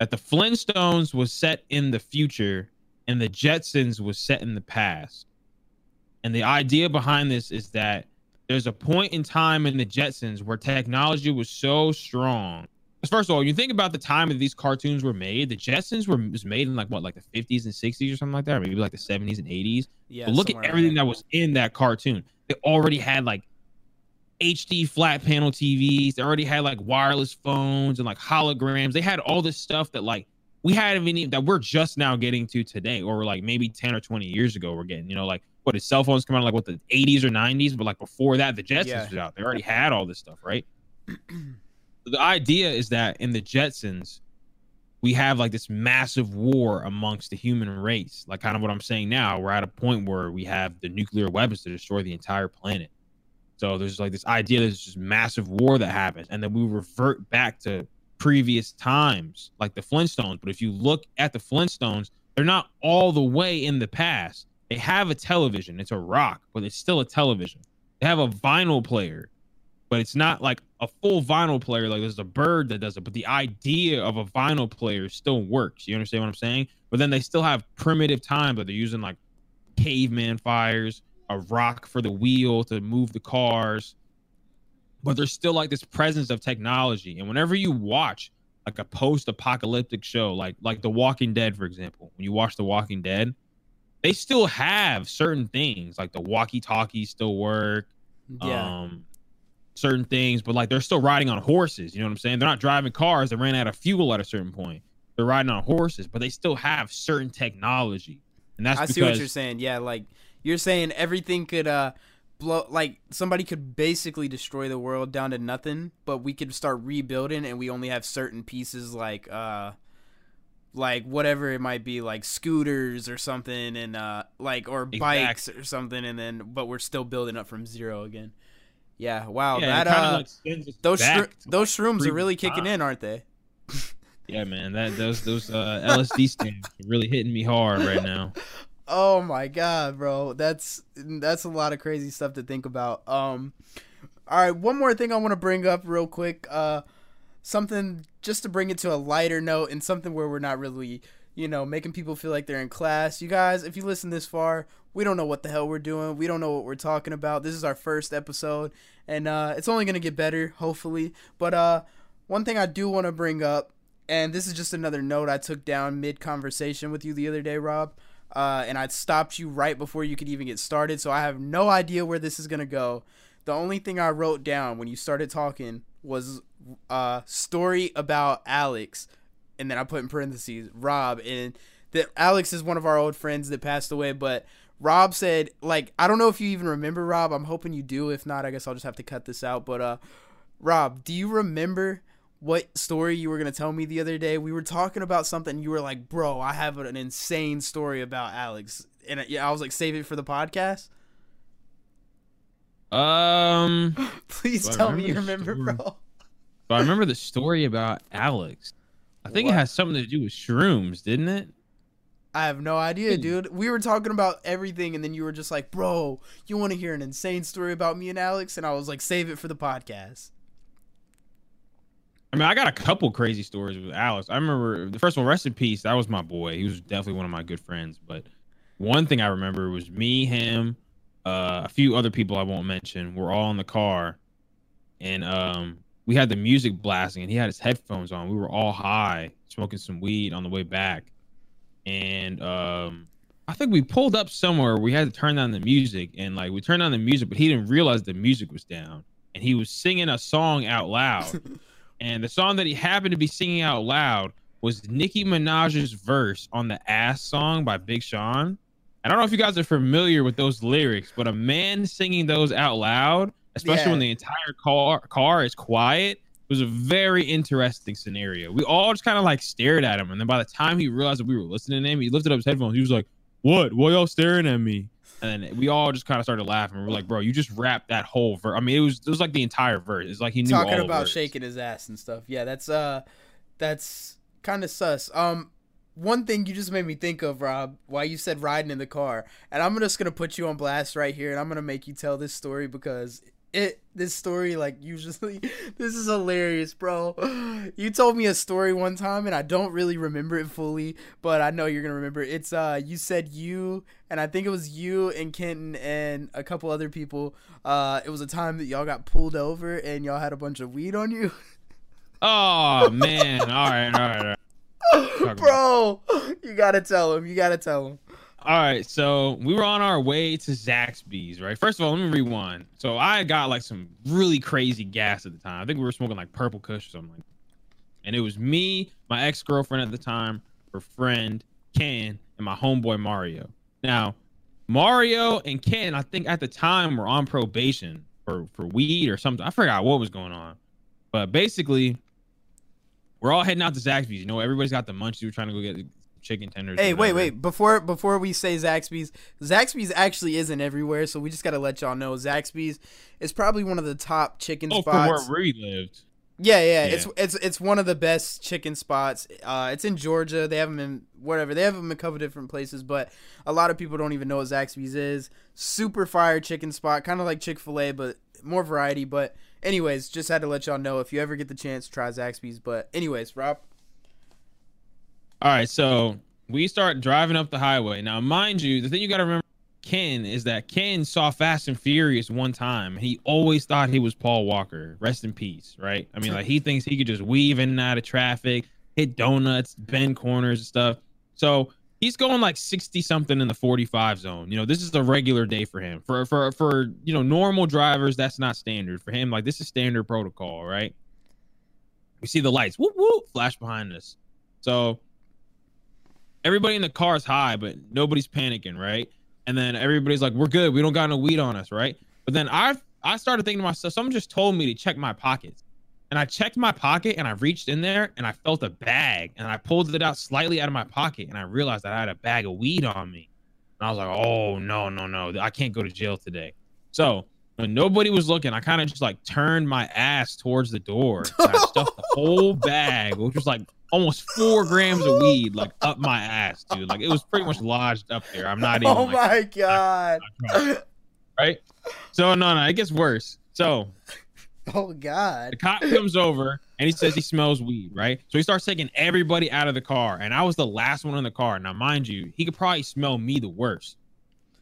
that the Flintstones was set in the future and the Jetsons was set in the past. And the idea behind this is that there's a point in time in the Jetsons where technology was so strong. First of all, you think about the time that these cartoons were made. The Jetsons were was made in like what, like the 50s and 60s or something like that, or maybe like the 70s and 80s. Yeah. But look at everything that was in that cartoon. They already had like HD flat panel TVs. They already had like wireless phones and like holograms. They had all this stuff that like we hadn't even that we're just now getting to today, or like maybe 10 or 20 years ago, we're getting, you know, like what did cell phones come out like what the 80s or 90s, but like before that, the Jetsons Yeah. was out. They already had all this stuff, right? the idea is that in the Jetsons, we have like this massive war amongst the human race. Like kind of what I'm saying now, we're at a point where we have the nuclear weapons to destroy the entire planet. So there's like this idea that there's just massive war that happens, and then we revert back to previous times, like the Flintstones. But if you look at the Flintstones, they're not all the way in the past. They have a television. It's a rock, but it's still a television. They have a vinyl player. but it's not like a full vinyl player. Like there's a bird that does it, but the idea of a vinyl player still works. You understand what I'm saying? But then they still have primitive time, but they're using like caveman fires, a rock for the wheel to move the cars. But there's still like this presence of technology. And whenever you watch like a post-apocalyptic show, like like The Walking Dead, for example, when you watch The Walking Dead, they still have certain things like the walkie-talkies still work. Yeah. Um, certain things, but like they're still riding on horses. You know what I'm saying? They're not driving cars They ran out of fuel at a certain point. They're riding on horses, but they still have certain technology, and that's I because see what you're saying. Yeah, like you're saying everything could uh blow like somebody could basically destroy the world down to nothing, but we could start rebuilding and we only have certain pieces like uh like whatever it might be like scooters or something and uh like or bikes or something and then but we're still building up from zero again. Yeah, wow. yeah, that uh like, those shro- those shrooms are really kicking in, aren't they? Yeah, man, that those those uh, LSD stamps are really hitting me hard right now. Oh my god, bro. That's that's a lot of crazy stuff to think about. Um all right, one more thing I want to bring up real quick. Uh something just to bring it to a lighter note and something where we're not really, you know, making people feel like they're in class. You guys, if you listen this far, we don't know what the hell we're doing. We don't know what we're talking about. This is our first episode and uh it's only going to get better, hopefully. But uh one thing I do want to bring up and this is just another note I took down mid conversation with you the other day, Rob. Uh, and I stopped you right before you could even get started, so I have no idea where this is gonna go. The only thing I wrote down when you started talking was uh story about Alex, and then I put in parentheses Rob, and that Alex is one of our old friends that passed away, but Rob said like I don't know if you even remember Rob. I'm hoping you do. If not, I guess I'll just have to cut this out. But uh, Rob, do you remember what story you were gonna tell me the other day? We were talking about something. You were like, "Bro, I have an insane story about Alex," and yeah, I was like, "Save it for the podcast." Um, Please tell me you remember the bro. but I remember the story about Alex. I think What? it has something to do with shrooms, didn't it? I have no idea, Hmm. dude. We were talking about everything, and then you were just like, "Bro, you want to hear an insane story about me and Alex?" And I was like, "Save it for the podcast." I mean, I got a couple crazy stories with Alex. I remember the first one, rest in peace. That was my boy. He was definitely one of my good friends. But one thing I remember was me, him, uh, a few other people I won't mention. We're all in the car, and um, we had the music blasting, and he had his headphones on. We were all high, smoking some weed on the way back, and um, I think we pulled up somewhere. We had to turn down the music, and like we turned down the music, but he didn't realize the music was down, and he was singing a song out loud. And the song that he happened to be singing out loud was Nicki Minaj's verse on the Ass song by Big Sean. I don't know if you guys are familiar with those lyrics, but a man singing those out loud, especially Yeah. when the entire car car is quiet, was a very interesting scenario. We all just kind of like stared at him, and then by the time he realized that we were listening to him, he lifted up his headphones. He was like, "What? Why y'all staring at me?" And we all just kind of started laughing. We're like, "Bro, you just rapped that whole verse." I mean, it was it was like the entire verse. It's like he knew talking about shaking his ass and stuff. Yeah, that's uh that's kind of sus. Um one thing you just made me think of, Rob, why you said riding in the car. And I'm just going to put you on blast right here and I'm going to make you tell this story because it this story like usually this is hilarious, bro. You told me a story one time and I don't really remember it fully, but I know you're to remember. it. It's uh you said you and I think it was you and Kenton and a couple other people. Uh it was a time that y'all got pulled over and y'all had a bunch of weed on you. Oh man! All right, all right, all right. bro, you got to tell him. You got to tell him. All right, so we were on our way to Zaxby's, right? First of all, let me rewind. So I got like some really crazy gas at the time. I think we were smoking like Purple Kush or something like. And it was me, my ex girlfriend at the time, her friend, Ken, and my homeboy Mario. Now, Mario and Ken, I think at the time were on probation for, for weed or something. I forgot what was going on. But basically, we're all heading out to Zaxby's. You know, everybody's got the munchies. We're trying to go get chicken tenders. Hey, wait, wait. Before before we say Zaxby's, Zaxby's actually isn't everywhere, so we just got to let y'all know Zaxby's is probably one of the top chicken Oh, from spots. where we lived. Yeah, yeah, Yeah. It's it's it's one of the best chicken spots. Uh, it's in Georgia. They have them in whatever. They have them in a couple different places, but a lot of people don't even know what Zaxby's is. Super fire chicken spot, kind of like Chick Fil A, but more variety. But anyways, just had to let y'all know if you ever get the chance, try Zaxby's. But anyways, Rob. All right, so we start driving up the highway. Now, mind you, the thing you got to remember, Ken, is that Ken saw Fast and Furious one time. He always thought he was Paul Walker. Rest in peace, right? I mean, like he thinks he could just weave in and out of traffic, hit donuts, bend corners and stuff. So he's going like 60 something in the 45 zone. You know, this is a regular day for him. For for for you know, normal drivers, that's not standard. For him, like this is standard protocol, right? We see the lights, whoop whoop, flash behind us. So everybody in the car is high, but nobody's panicking, right? And then everybody's like, "We're good. We don't got no weed on us, right?" But then I I started thinking to myself, someone just told me to check my pockets, and I checked my pocket and I reached in there and I felt a bag and I pulled it out slightly out of my pocket and I realized that I had a bag of weed on me, and I was like, "Oh no, no, no! I can't go to jail today." So when nobody was looking, I kind of just like turned my ass towards the door. And I stuffed the whole bag, which was like almost four grams of weed, like up my ass, dude. Like it was pretty much lodged up there. I'm not even. Oh like, my god. right? So no, no, it gets worse. So Oh god. the cop comes over and he says he smells weed, right? So he starts taking everybody out of the car, and I was the last one in the car. Now, mind you, he could probably smell me the worst.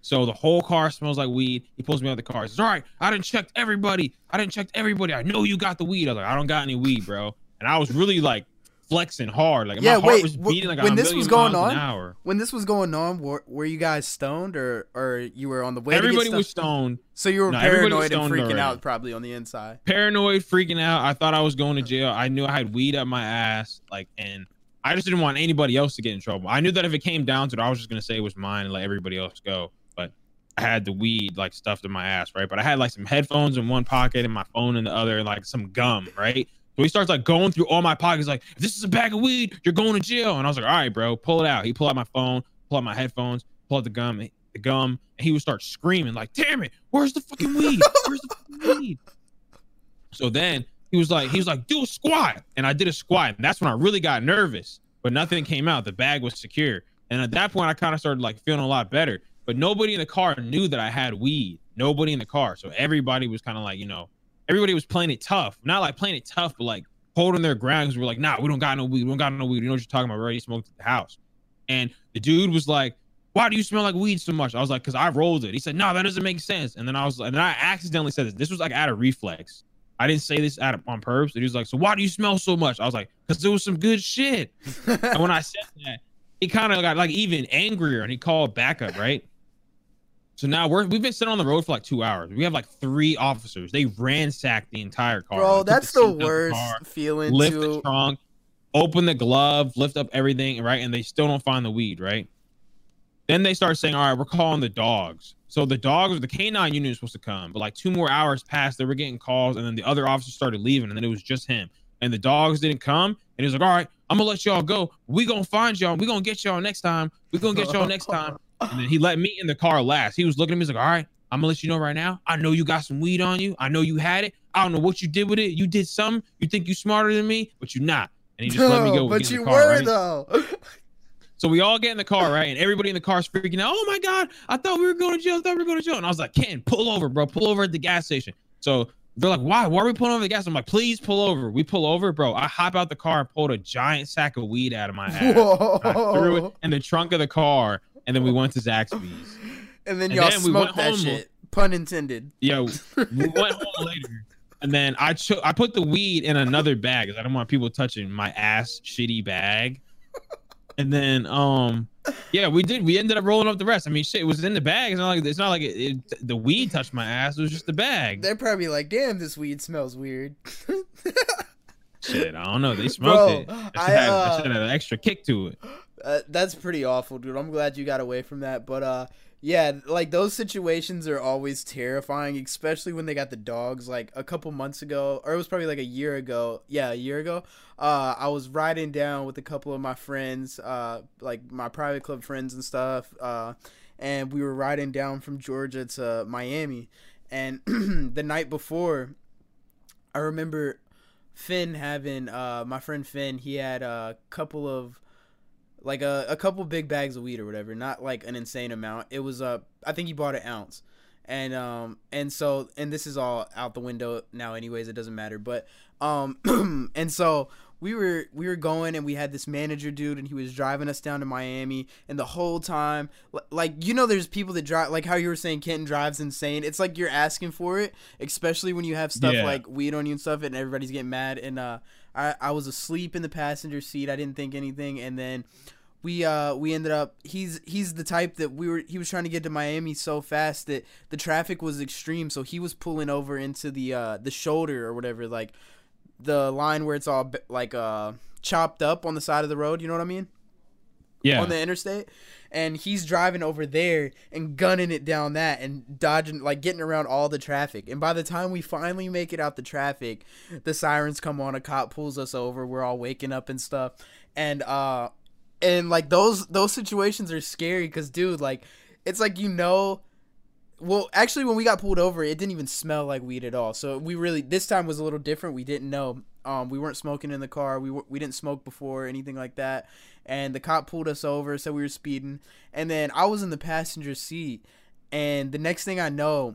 So the whole car smells like weed. He pulls me out of the car. He says, "All right, I didn't check everybody. I didn't check everybody. I know you got the weed." I was like, "I don't got any weed, bro." And I was really like flexing hard. Like Yeah, my heart wait, was beating like when this was going on, hour. When this was going on, were, were you guys stoned or or you were on the way Everybody to get was stoned. So you were No, paranoid and freaking already. out probably on the inside. paranoid, freaking out. I thought I was going to jail. I knew I had weed up my ass, like, and I just didn't want anybody else to get in trouble. I knew that if it came down to it, I was just gonna say it was mine and let everybody else go. But I had the weed like stuffed in my ass, right? But I had like some headphones in one pocket and my phone in the other, and like some gum, right? So he starts like going through all my pockets, like, if this is a bag of weed, you're going to jail. And I was like, all right, bro, pull it out. He pulled out my phone, pulled out my headphones, pulled out the gum, the gum, and he would start screaming, like, damn it, where's the fucking weed? Where's the fucking weed? So then he was like, he was like, do a squat. And I did a squat. And that's when I really got nervous. But nothing came out. The bag was secure. And at that point, I kind of started like feeling a lot better. But nobody in the car knew that I had weed. Nobody in the car. So everybody was kind of like, you know, everybody was playing it tough. Not like playing it tough, but like holding their ground because we're like, nah, we don't got no weed. We don't got no weed. You know what you're talking about? We already smoked at the house. And the dude was like, why do you smell like weed so much? I was like, because I rolled it. He said, no, that doesn't make sense. And then I was, and then I accidentally said this. This was like out of reflex. I didn't say this out of, on purpose. And he was like, so why do you smell so much? I was like, because there was some good shit. and when I said that, he kind of got like even angrier and he called backup, right? So now we're we've been sitting on the road for like two hours. We have like three officers. They ransacked the entire car. Bro, that's the out worst car, feeling lift to the trunk, open the glove, lift up everything, right? And they still don't find the weed, right? Then they start saying, "All right, we're calling the dogs." So the dogs, the canine unit was supposed to come, but like two more hours passed. They were getting calls, and then the other officers started leaving, and then it was just him. And the dogs didn't come, and he's like, "All right, I'm gonna let y'all go. We gonna find y'all. We gonna get y'all next time. We gonna get y'all next time." And then he let me in the car last. He was looking at me, he's like, "All right, I'm gonna let you know right now. I know you got some weed on you. I know you had it. I don't know what you did with it. You did something. You think you're smarter than me, but you're not." And he just let me go. But you car, were right? though. So we all get in the car, right? And everybody in the car is freaking out. Oh my God, I thought we were going to jail. I thought we were going to jail. And I was like, Ken, pull over, bro. Pull over at the gas station. So they're like, why? Why are we pulling over the gas? I'm like, please pull over. We pull over, bro. I hop out the car and pulled a giant sack of weed out of my ass. I threw it in the trunk of the car. And then we went to Zaxby's. And then And y'all then we smoked that home. shit. Pun intended. Yo, we went home later. And then I cho- I put the weed in another bag because I don't want people touching my ass shitty bag. And then um yeah, we did. We ended up rolling up the rest. I mean, shit, it was in the bag. It's not like it's not like it, it, the weed touched my ass. It was just the bag. They're probably like, damn, this weed smells weird. Shit, I don't know. They smoked Bro, it. I, I have, uh, I should have an extra kick to it. Uh, that's pretty awful, dude. I'm glad you got away from that. But uh, yeah, like those situations are always terrifying, especially when they got the dogs. Like a couple months ago, or it was probably like a year ago. Yeah, a year ago. Uh, I was riding down with a couple of my friends, uh, like my private club friends and stuff. Uh, and we were riding down from Georgia to Miami, and the night before, I remember Finn having uh my friend Finn. He had a couple of like a, a couple big bags of weed or whatever, not like an insane amount. It was uh I think he bought an ounce. and um and so and this is all out the window now anyways it doesn't matter but um and so we were we were going and we had this manager dude and he was driving us down to Miami and the whole time like you know there's people that drive like how you were saying Kenton drives insane it's like you're asking for it especially when you have stuff Yeah. like weed on you and stuff and everybody's getting mad and uh I I was asleep in the passenger seat. I didn't think anything. And then we uh we ended up he's he's the type that we were he was trying to get to Miami so fast that the traffic was extreme. So he was pulling over into the uh the shoulder or whatever like the line where it's all like uh chopped up on the side of the road. You know what I mean Yeah. on the interstate and he's driving over there and gunning it down that and dodging like getting around all the traffic. And by the time we finally make it out the traffic the sirens come on a cop pulls us over we're all waking up and stuff. And uh and like those those situations are scary because dude like it's like you know well actually when we got pulled over it didn't even smell like weed at all. So we really this time was a little different. We didn't know. Um we weren't smoking in the car. We, we didn't smoke before or anything like that and the cop pulled us over said we were speeding and then i was in the passenger seat and the next thing i know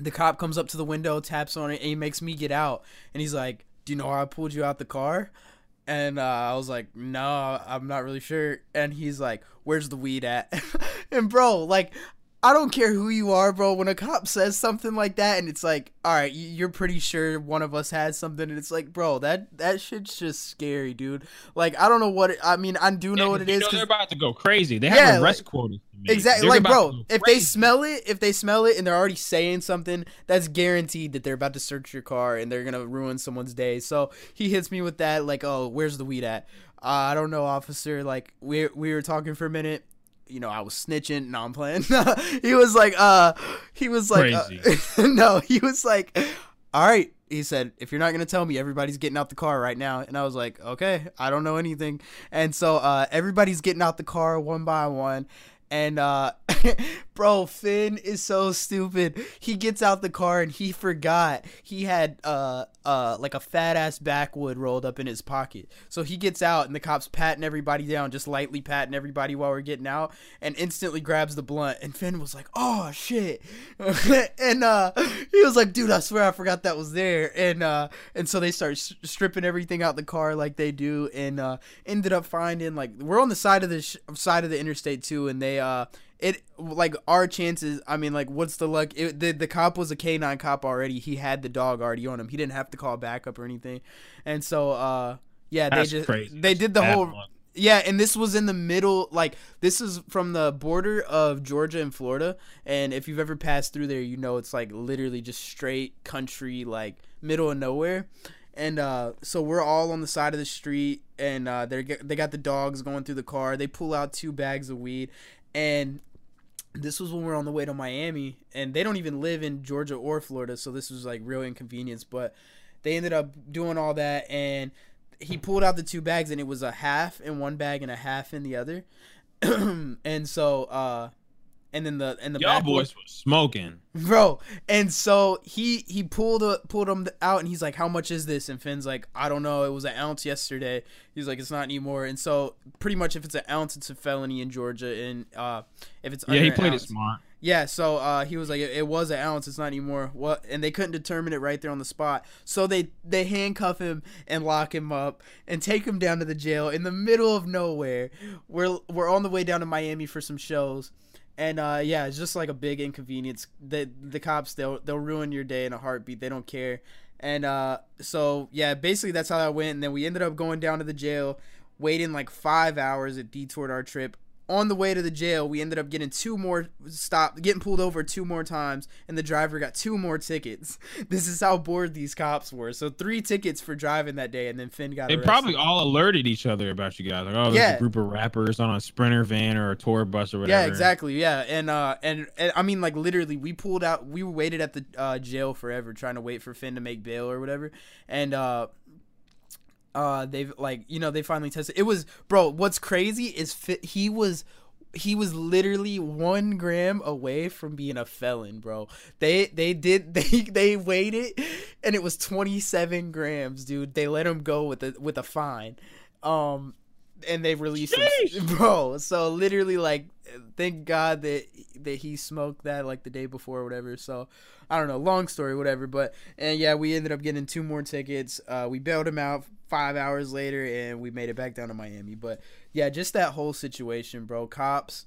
the cop comes up to the window taps on it and he makes me get out and he's like do you know how i pulled you out the car and uh, I was like, no, I'm not really sure. And he's like, where's the weed at? and bro, like, I don't care who you are, bro. When a cop says something like that, and it's like, all right, you- you're pretty sure one of us has something, and it's like, bro, that that shit's just scary, dude. Like, I don't know what it, I mean. I do know Yeah, what it is. know they're about to go crazy. They Yeah, have arrest like- quotas. Exactly, They're like bro, if they smell it, if they smell it and they're already saying something, that's guaranteed that they're about to search your car and they're gonna ruin someone's day. So he hits me with that, like, "Oh, where's the weed at?" Uh, I don't know, officer. Like we we were talking for a minute. You know, I was snitching. No, I'm playing. he was like, uh, he was like, uh, no, he was like, all right. He said, if you're not gonna tell me, everybody's getting out the car right now. And I was like, okay, I don't know anything. And so uh, everybody's getting out the car one by one. And uh, bro, Finn is so stupid. He gets out the car and he forgot he had uh uh like a fat ass backwood rolled up in his pocket. So he gets out and the cops patting everybody down, just lightly patting everybody while we're getting out, and instantly grabs the blunt. And Finn was like, "Oh shit!" and uh, he was like, "Dude, I swear I forgot that was there." And uh, and so they start stripping everything out the car like they do, and uh, ended up finding like we're on the side of the sh- side of the interstate too, and they uh it like our chances i mean like what's the luck? It, the, the cop was a k9 cop already. He had the dog already on him. He didn't have to call backup or anything. And so uh yeah That's they just crazy. they did the whole yeah and this was in the middle like this is from the border of georgia and florida. And if you've ever passed through there you know it's like literally just straight country like middle of nowhere. And uh, so we're all on the side of the street, and uh, they they got the dogs going through the car. They pull out two bags of weed, and this was when we are on the way to Miami, and they don't even live in Georgia or Florida, so this was like real inconvenience. But they ended up doing all that, and he pulled out the two bags, and it was a half in one bag and a half in the other. and so, uh, and then the and the Y'all boys was smoking. bro and so he he pulled a, pulled him out and he's like how much is this and finn's like i don't know it was an ounce yesterday he's like it's not anymore and so pretty much if it's an ounce it's a felony in georgia and uh if it's Yeah, he played it smart. yeah, so uh, he was like, it, it was an ounce. It's not anymore. What? And they couldn't determine it right there on the spot. So they they handcuff him and lock him up and take him down to the jail in the middle of nowhere. We're we're on the way down to Miami for some shows, and uh, yeah, it's just like a big inconvenience. The the cops they'll they'll ruin your day in a heartbeat. They don't care. And uh, so yeah, basically that's how that went. And then we ended up going down to the jail, waiting like five hours. It detoured our trip on the way to the jail, we ended up getting two more stop, getting pulled over two more times, and the driver got two more tickets. This is how bored these cops were. So three tickets for driving that day, and then Finn got They arrested. probably all alerted each other about you guys. Like, oh, there's Yeah. a group of rappers on a sprinter van or a tour bus or whatever. Yeah, exactly. Yeah, and uh, and, and I mean, like literally, we pulled out. We waited at the uh, jail forever, trying to wait for Finn to make bail or whatever. And uh, uh, they've like you know they finally tested. It was bro. What's crazy is Fi- he was. He was literally one gram away from being a felon, bro. They they did they they weighed it, and it was twenty seven grams, dude. They let him go with a with a fine. Um, and they released him, bro. So literally, like, thank God that that he smoked that like the day before or whatever. So I don't know, long story, whatever. But and yeah, we ended up getting two more tickets. Uh, we bailed him out five hours later, and we made it back down to Miami. But yeah, just that whole situation, bro. Cops.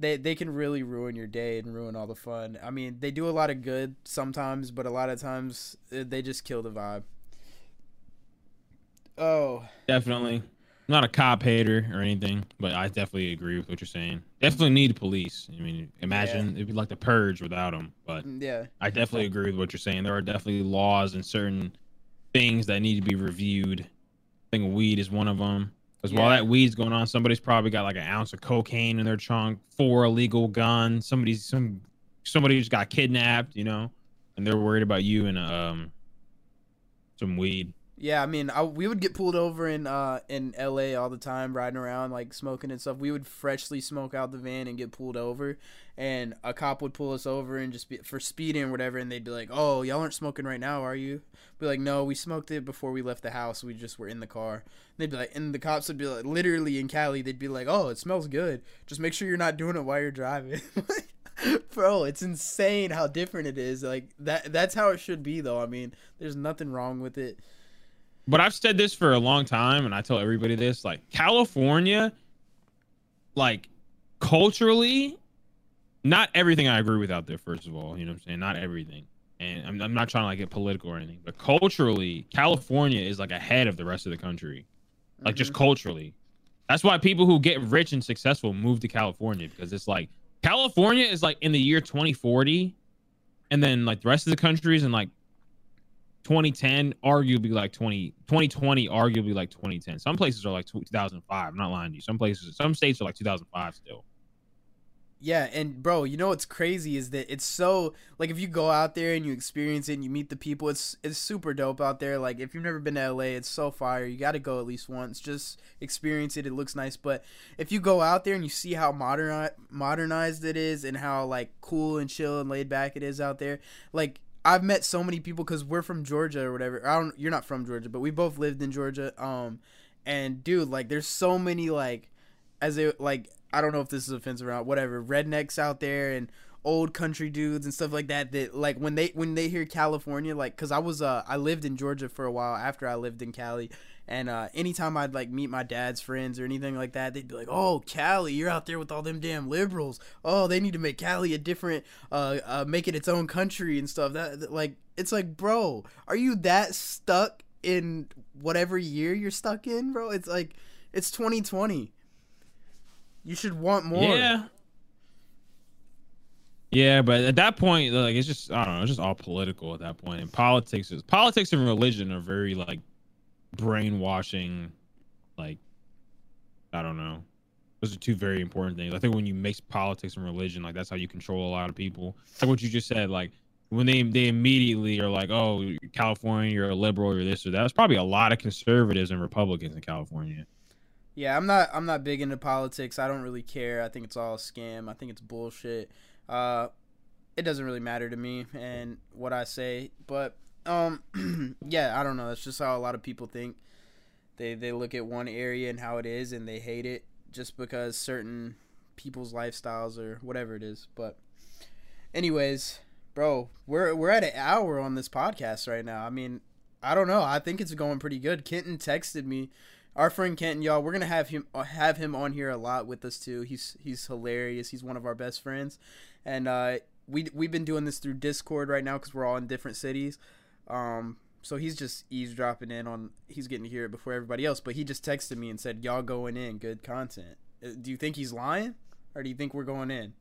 They, they can really ruin your day and ruin all the fun. I mean, they do a lot of good sometimes, but a lot of times uh, they just kill the vibe. Oh, definitely. I'm not a cop hater or anything, but I definitely agree with what you're saying. Definitely need police. I mean, imagine yeah. it'd be like the purge without them. But mm, yeah, I definitely agree with what you're saying. There are definitely laws and certain things that need to be reviewed. I think weed is one of them. Because yeah. while that weed's going on, somebody's probably got like an ounce of cocaine in their trunk, four illegal guns. Somebody's some somebody just got kidnapped, you know, and they're worried about you and um some weed. Yeah, I mean, I, we would get pulled over in uh in L.A. all the time, riding around like smoking and stuff. We would freshly smoke out the van and get pulled over, and a cop would pull us over and just be for speeding or whatever, and they'd be like, "Oh, y'all aren't smoking right now, are you?" Be like, "No, we smoked it before we left the house. We just were in the car." And they'd be like, and the cops would be like, literally in Cali, they'd be like, "Oh, it smells good. Just make sure you're not doing it while you're driving." Bro, it's insane how different it is. Like that. That's how it should be, though. I mean, there's nothing wrong with it but I've said this for a long time, and I tell everybody this: like California, like culturally, not everything I agree with out there. First of all, you know what I'm saying? Not everything, and I'm, I'm not trying to like get political or anything, but culturally, California is like ahead of the rest of the country, like mm-hmm. just culturally. That's why people who get rich and successful move to California because it's like California is like in the year 2040, and then like the rest of the countries in like 2010, arguably like 20, 2020, arguably like 2010. Some places are like 2005. I'm not lying to you. Some places, some states are like 2005 still. Yeah, and bro, you know what's crazy is that it's so like if you go out there and you experience it and you meet the people, it's it's super dope out there. Like if you've never been to LA, it's so fire. You got to go at least once, just experience it. It looks nice, but if you go out there and you see how modern modernized it is and how like cool and chill and laid back it is out there, like I've met so many people because we're from Georgia or whatever. I don't. You're not from Georgia, but we both lived in Georgia. Um, and dude, like, there's so many like, as it like, I don't know if this is offensive or not. Whatever, rednecks out there and old country dudes and stuff like that. That like when they when they hear California, like, cause I was uh I lived in Georgia for a while after I lived in Cali, and uh, anytime I'd like meet my dad's friends or anything like that, they'd be like, "Oh, Cali, you're out there with all them damn liberals. Oh, they need to make Cali a different, uh, uh make it its own country and stuff." That, that like, it's like, bro, are you that stuck in whatever year you're stuck in, bro? It's like, it's 2020. You should want more. Yeah. Yeah, but at that point, like it's just I don't know, it's just all political at that point. And politics is politics and religion are very like brainwashing, like I don't know. Those are two very important things. I think when you mix politics and religion, like that's how you control a lot of people. Like what you just said, like when they they immediately are like, "Oh, California, you're a liberal, or this or that." There's probably a lot of conservatives and Republicans in California. Yeah, I'm not I'm not big into politics. I don't really care. I think it's all a scam. I think it's bullshit. Uh, it doesn't really matter to me and what I say, but um, yeah, I don't know. That's just how a lot of people think. They they look at one area and how it is, and they hate it just because certain people's lifestyles or whatever it is. But, anyways, bro, we're we're at an hour on this podcast right now. I mean, I don't know. I think it's going pretty good. Kenton texted me. Our friend Kenton, y'all, we're gonna have him uh, have him on here a lot with us too. He's he's hilarious. He's one of our best friends, and uh, we we've been doing this through Discord right now because we're all in different cities. Um, so he's just eavesdropping in on. He's getting to hear it before everybody else. But he just texted me and said, "Y'all going in, good content." Uh, do you think he's lying, or do you think we're going in?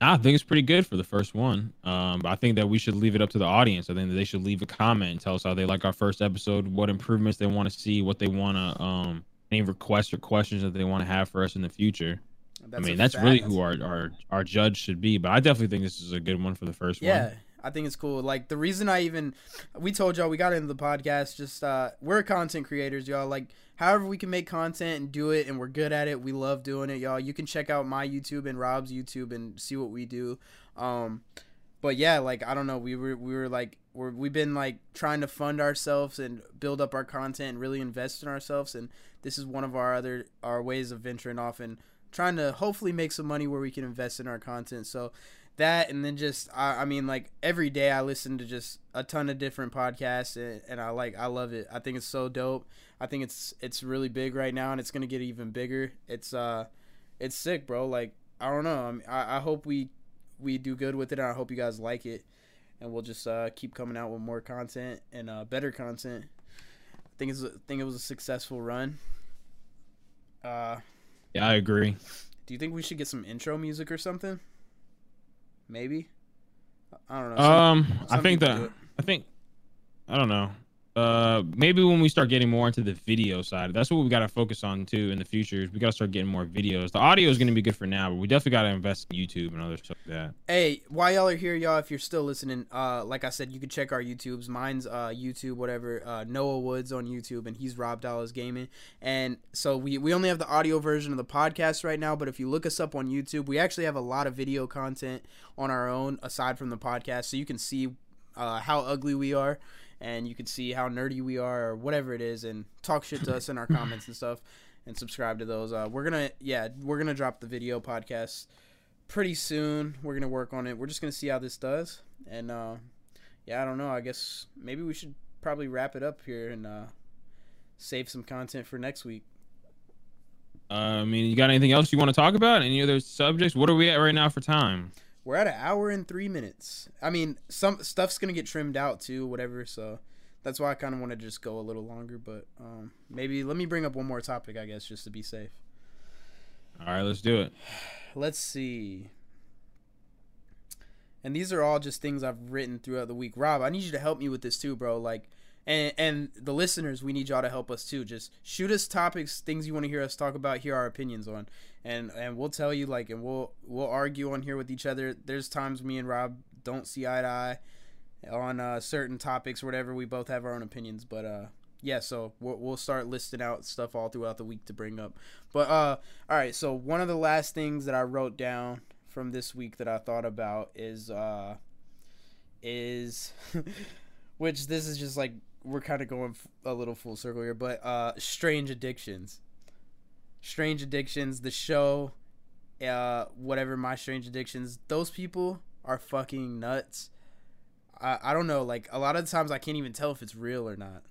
I think it's pretty good for the first one. Um, but I think that we should leave it up to the audience. I think that they should leave a comment and tell us how they like our first episode, what improvements they want to see, what they want to, um, any requests or questions that they want to have for us in the future. That's I mean, that's fact. really who our, our our judge should be. But I definitely think this is a good one for the first yeah, one. Yeah, I think it's cool. Like the reason I even we told y'all we got into the podcast just uh we're content creators, y'all. Like however we can make content and do it and we're good at it. We love doing it, y'all. You can check out my YouTube and Rob's YouTube and see what we do. Um but yeah, like I don't know, we were we were like we're we've been like trying to fund ourselves and build up our content and really invest in ourselves, and this is one of our other our ways of venturing off and trying to hopefully make some money where we can invest in our content. So that and then just I, I mean like every day I listen to just a ton of different podcasts and, and I like I love it. I think it's so dope. I think it's it's really big right now and it's gonna get even bigger. It's uh it's sick, bro. Like I don't know. I, mean, I, I hope we we do good with it. And I hope you guys like it, and we'll just uh, keep coming out with more content and uh, better content. I think it's I think it was a successful run. Uh, yeah, I agree. Do you think we should get some intro music or something? Maybe. I don't know. Some, um, some I think that I think I don't know uh maybe when we start getting more into the video side that's what we got to focus on too in the future is we got to start getting more videos. The audio is going to be good for now but we definitely got to invest in youtube and other stuff like that. Hey while y'all are here y'all if you're still listening uh like i said you can check our youtubes. Mine's uh youtube whatever uh noah woods on youtube and he's rob dallas gaming. And so we we only have the audio version of the podcast right now but if you look us up on youtube we actually have a lot of video content on our own aside from the podcast so you can see uh, how ugly we are and you can see how nerdy we are or whatever it is and talk shit to us in our comments and stuff and subscribe to those. Uh, we're gonna yeah we're gonna drop the video podcast pretty soon. We're gonna work on it. We're just gonna see how this does and uh, yeah I don't know. I guess maybe we should probably wrap it up here and uh, save some content for next week. Uh, I mean, you got anything else you want to talk about? Any other subjects? What are we at right now for time? We're at an hour and three minutes. I mean, some stuff's gonna get trimmed out too, whatever. So that's why I kind of want to just go a little longer. But um, maybe let me bring up one more topic, I guess, just to be safe. All right, let's do it. Let's see. And these are all just things I've written throughout the week. Rob, I need you to help me with this too, bro. Like, and and the listeners, we need y'all to help us too. Just shoot us topics, things you want to hear us talk about, hear our opinions on and and we'll tell you like and we'll we'll argue on here with each other. There's times me and rob don't see eye to eye on uh, certain topics whatever. We both have our own opinions but uh yeah so we'll, we'll start listing out stuff all throughout the week to bring up. But uh all right so one of the last things that i wrote down from this week that i thought about is uh is which this is just like we're kind of going a little full circle here but uh strange addictions Strange Addictions, the show, uh, whatever my Strange Addictions, those people are fucking nuts. I, I don't know, like a lot of times I can't even tell if it's real or not.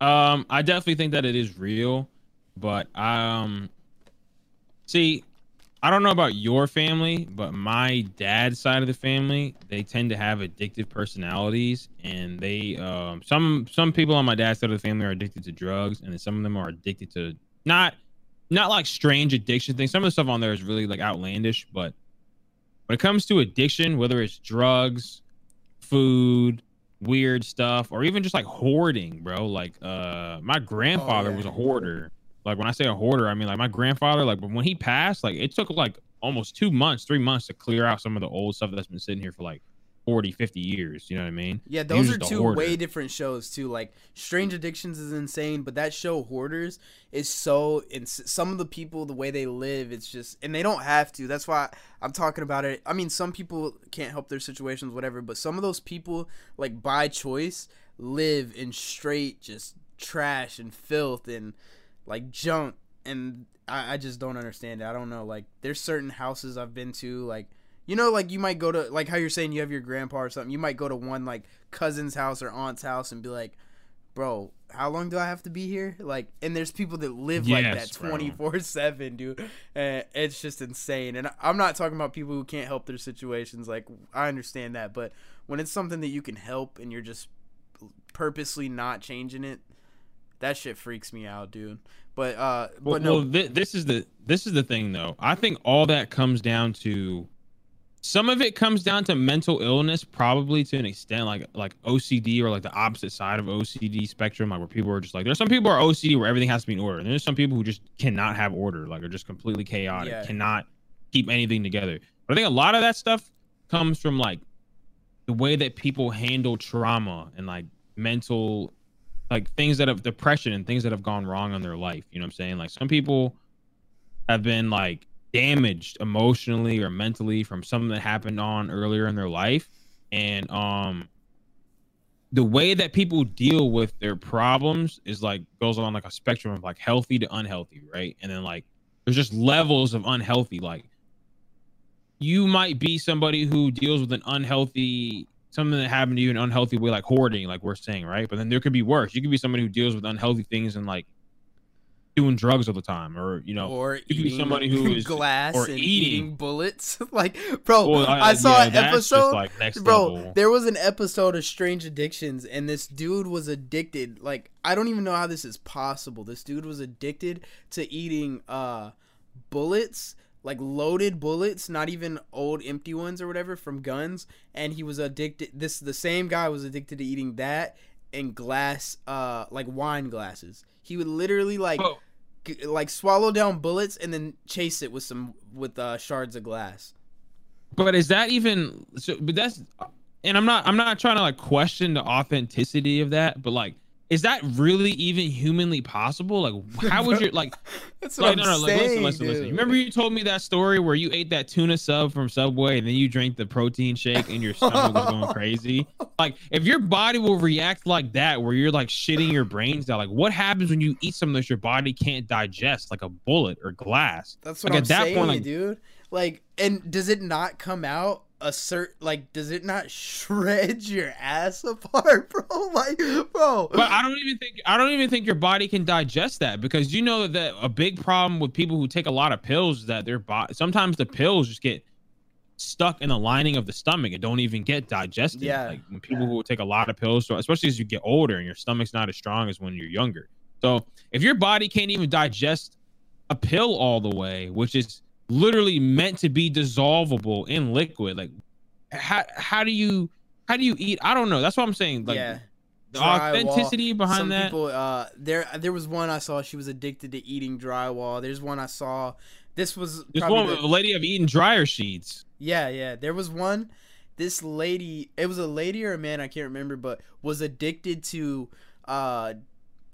Um, I definitely think that it is real, but um, see, I don't know about your family, but my dad's side of the family, they tend to have addictive personalities, and they um some some people on my dad's side of the family are addicted to drugs, and then some of them are addicted to not not like strange addiction things. Some of the stuff on there is really like outlandish, but when it comes to addiction, whether it's drugs, food, weird stuff, or even just like hoarding, bro. Like uh my grandfather oh, yeah. was a hoarder like when I say a hoarder, I mean like my grandfather. Like when he passed, like it took like almost two months, three months to clear out some of the old stuff that's been sitting here for like 40, 50 years. You know what I mean? Yeah, those are two way different shows too. Like Strange Addictions is insane, but that show Hoarders is so. And some of the people, the way they live, it's just, and they don't have to. That's why I'm talking about it. I mean, some people can't help their situations, whatever. But some of those people, like by choice, live in straight just trash and filth and like junk and I, I just don't understand it. I don't know. Like there's certain houses I've been to, like you know, like you might go to like how you're saying you have your grandpa or something. You might go to one like cousin's house or aunt's house and be like, Bro, how long do I have to be here? Like and there's people that live yes, like that twenty four seven, dude. And it's just insane. And I'm not talking about people who can't help their situations. Like I understand that, but when it's something that you can help and you're just purposely not changing it, that shit freaks me out, dude. But uh, well, but no. Well, th- this is the this is the thing though. I think all that comes down to some of it comes down to mental illness, probably to an extent, like like OCD or like the opposite side of OCD spectrum, like where people are just like there's some people are OCD where everything has to be in order, and there's some people who just cannot have order, like are just completely chaotic, yeah. cannot keep anything together. But I think a lot of that stuff comes from like the way that people handle trauma and like mental like things that have depression and things that have gone wrong in their life. You know what I'm saying? Like some people have been like damaged emotionally or mentally from something that happened on earlier in their life and um the way that people deal with their problems is like goes on like a spectrum of like healthy to unhealthy right and then like there's just levels of unhealthy like you might be somebody who deals with an unhealthy something that happened to you in an unhealthy way like hoarding like we're saying right but then there could be worse you could be somebody who deals with unhealthy things and like doing drugs all the time, or you know, or you could be somebody who is glass or eating. eating, bullets. like, bro, Well, I saw yeah, an episode. like next Bro, level. there was an episode of Strange Addictions, and this dude was addicted. Like, I don't even know how this is possible. This dude was addicted to eating uh bullets, like loaded bullets, not even old empty ones or whatever from guns. And he was addicted. This the same guy was addicted to eating that and glass, uh, like wine glasses. He would literally like Oh. g- like swallow down bullets and then chase it with some with uh, shards of glass. But is that even so? But that's, and I'm not, I'm not trying to like question the authenticity of that, but like, is that really even humanly possible? Like, how would you like? That's Like, what no, I'm no, like, saying. listen, listen, listen. dude. Remember you told me that story where you ate that tuna sub from Subway and then you drank the protein shake and your stomach was going crazy? Like, if your body will react like that, where you're like shitting your brains out, like, what happens when you eat something that your body can't digest, like a bullet or glass? That's what Like, I'm at that saying, point, like- dude. Like, and does it not come out a cert? Like, does it not shred your ass apart, bro? Like, bro. But I don't even think I don't even think your body can digest that because you know that a big problem with people who take a lot of pills is that their body sometimes the pills just get stuck in the lining of the stomach and don't even get digested. Yeah. Like when people who take a lot of pills, so especially as you get older and your stomach's not as strong as when you're younger. So if your body can't even digest a pill all the way, which is literally meant to be dissolvable in liquid, like how how do you how do you eat? I don't know. That's what I'm saying. Like yeah. the Drywall. authenticity behind Some that. people, uh, there, there was one I saw. She was addicted to eating drywall. There's one I saw. This was This one, the- a lady of eating dryer sheets. Yeah, yeah. There was one. This lady, it was a lady or a man, I can't remember, but was addicted to uh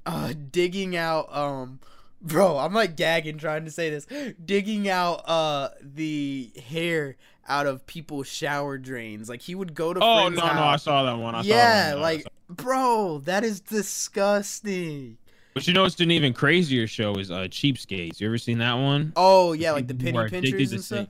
uh digging out um bro, I'm like gagging trying to say this. Digging out uh the hair out of people's shower drains. Like he would go to Oh no, no, I saw that one. I saw yeah, that one. like bro, that is disgusting. but you know what's an even crazier show is uh Cheapskates. You ever seen that one? Oh yeah, like the penny pinchers and stuff.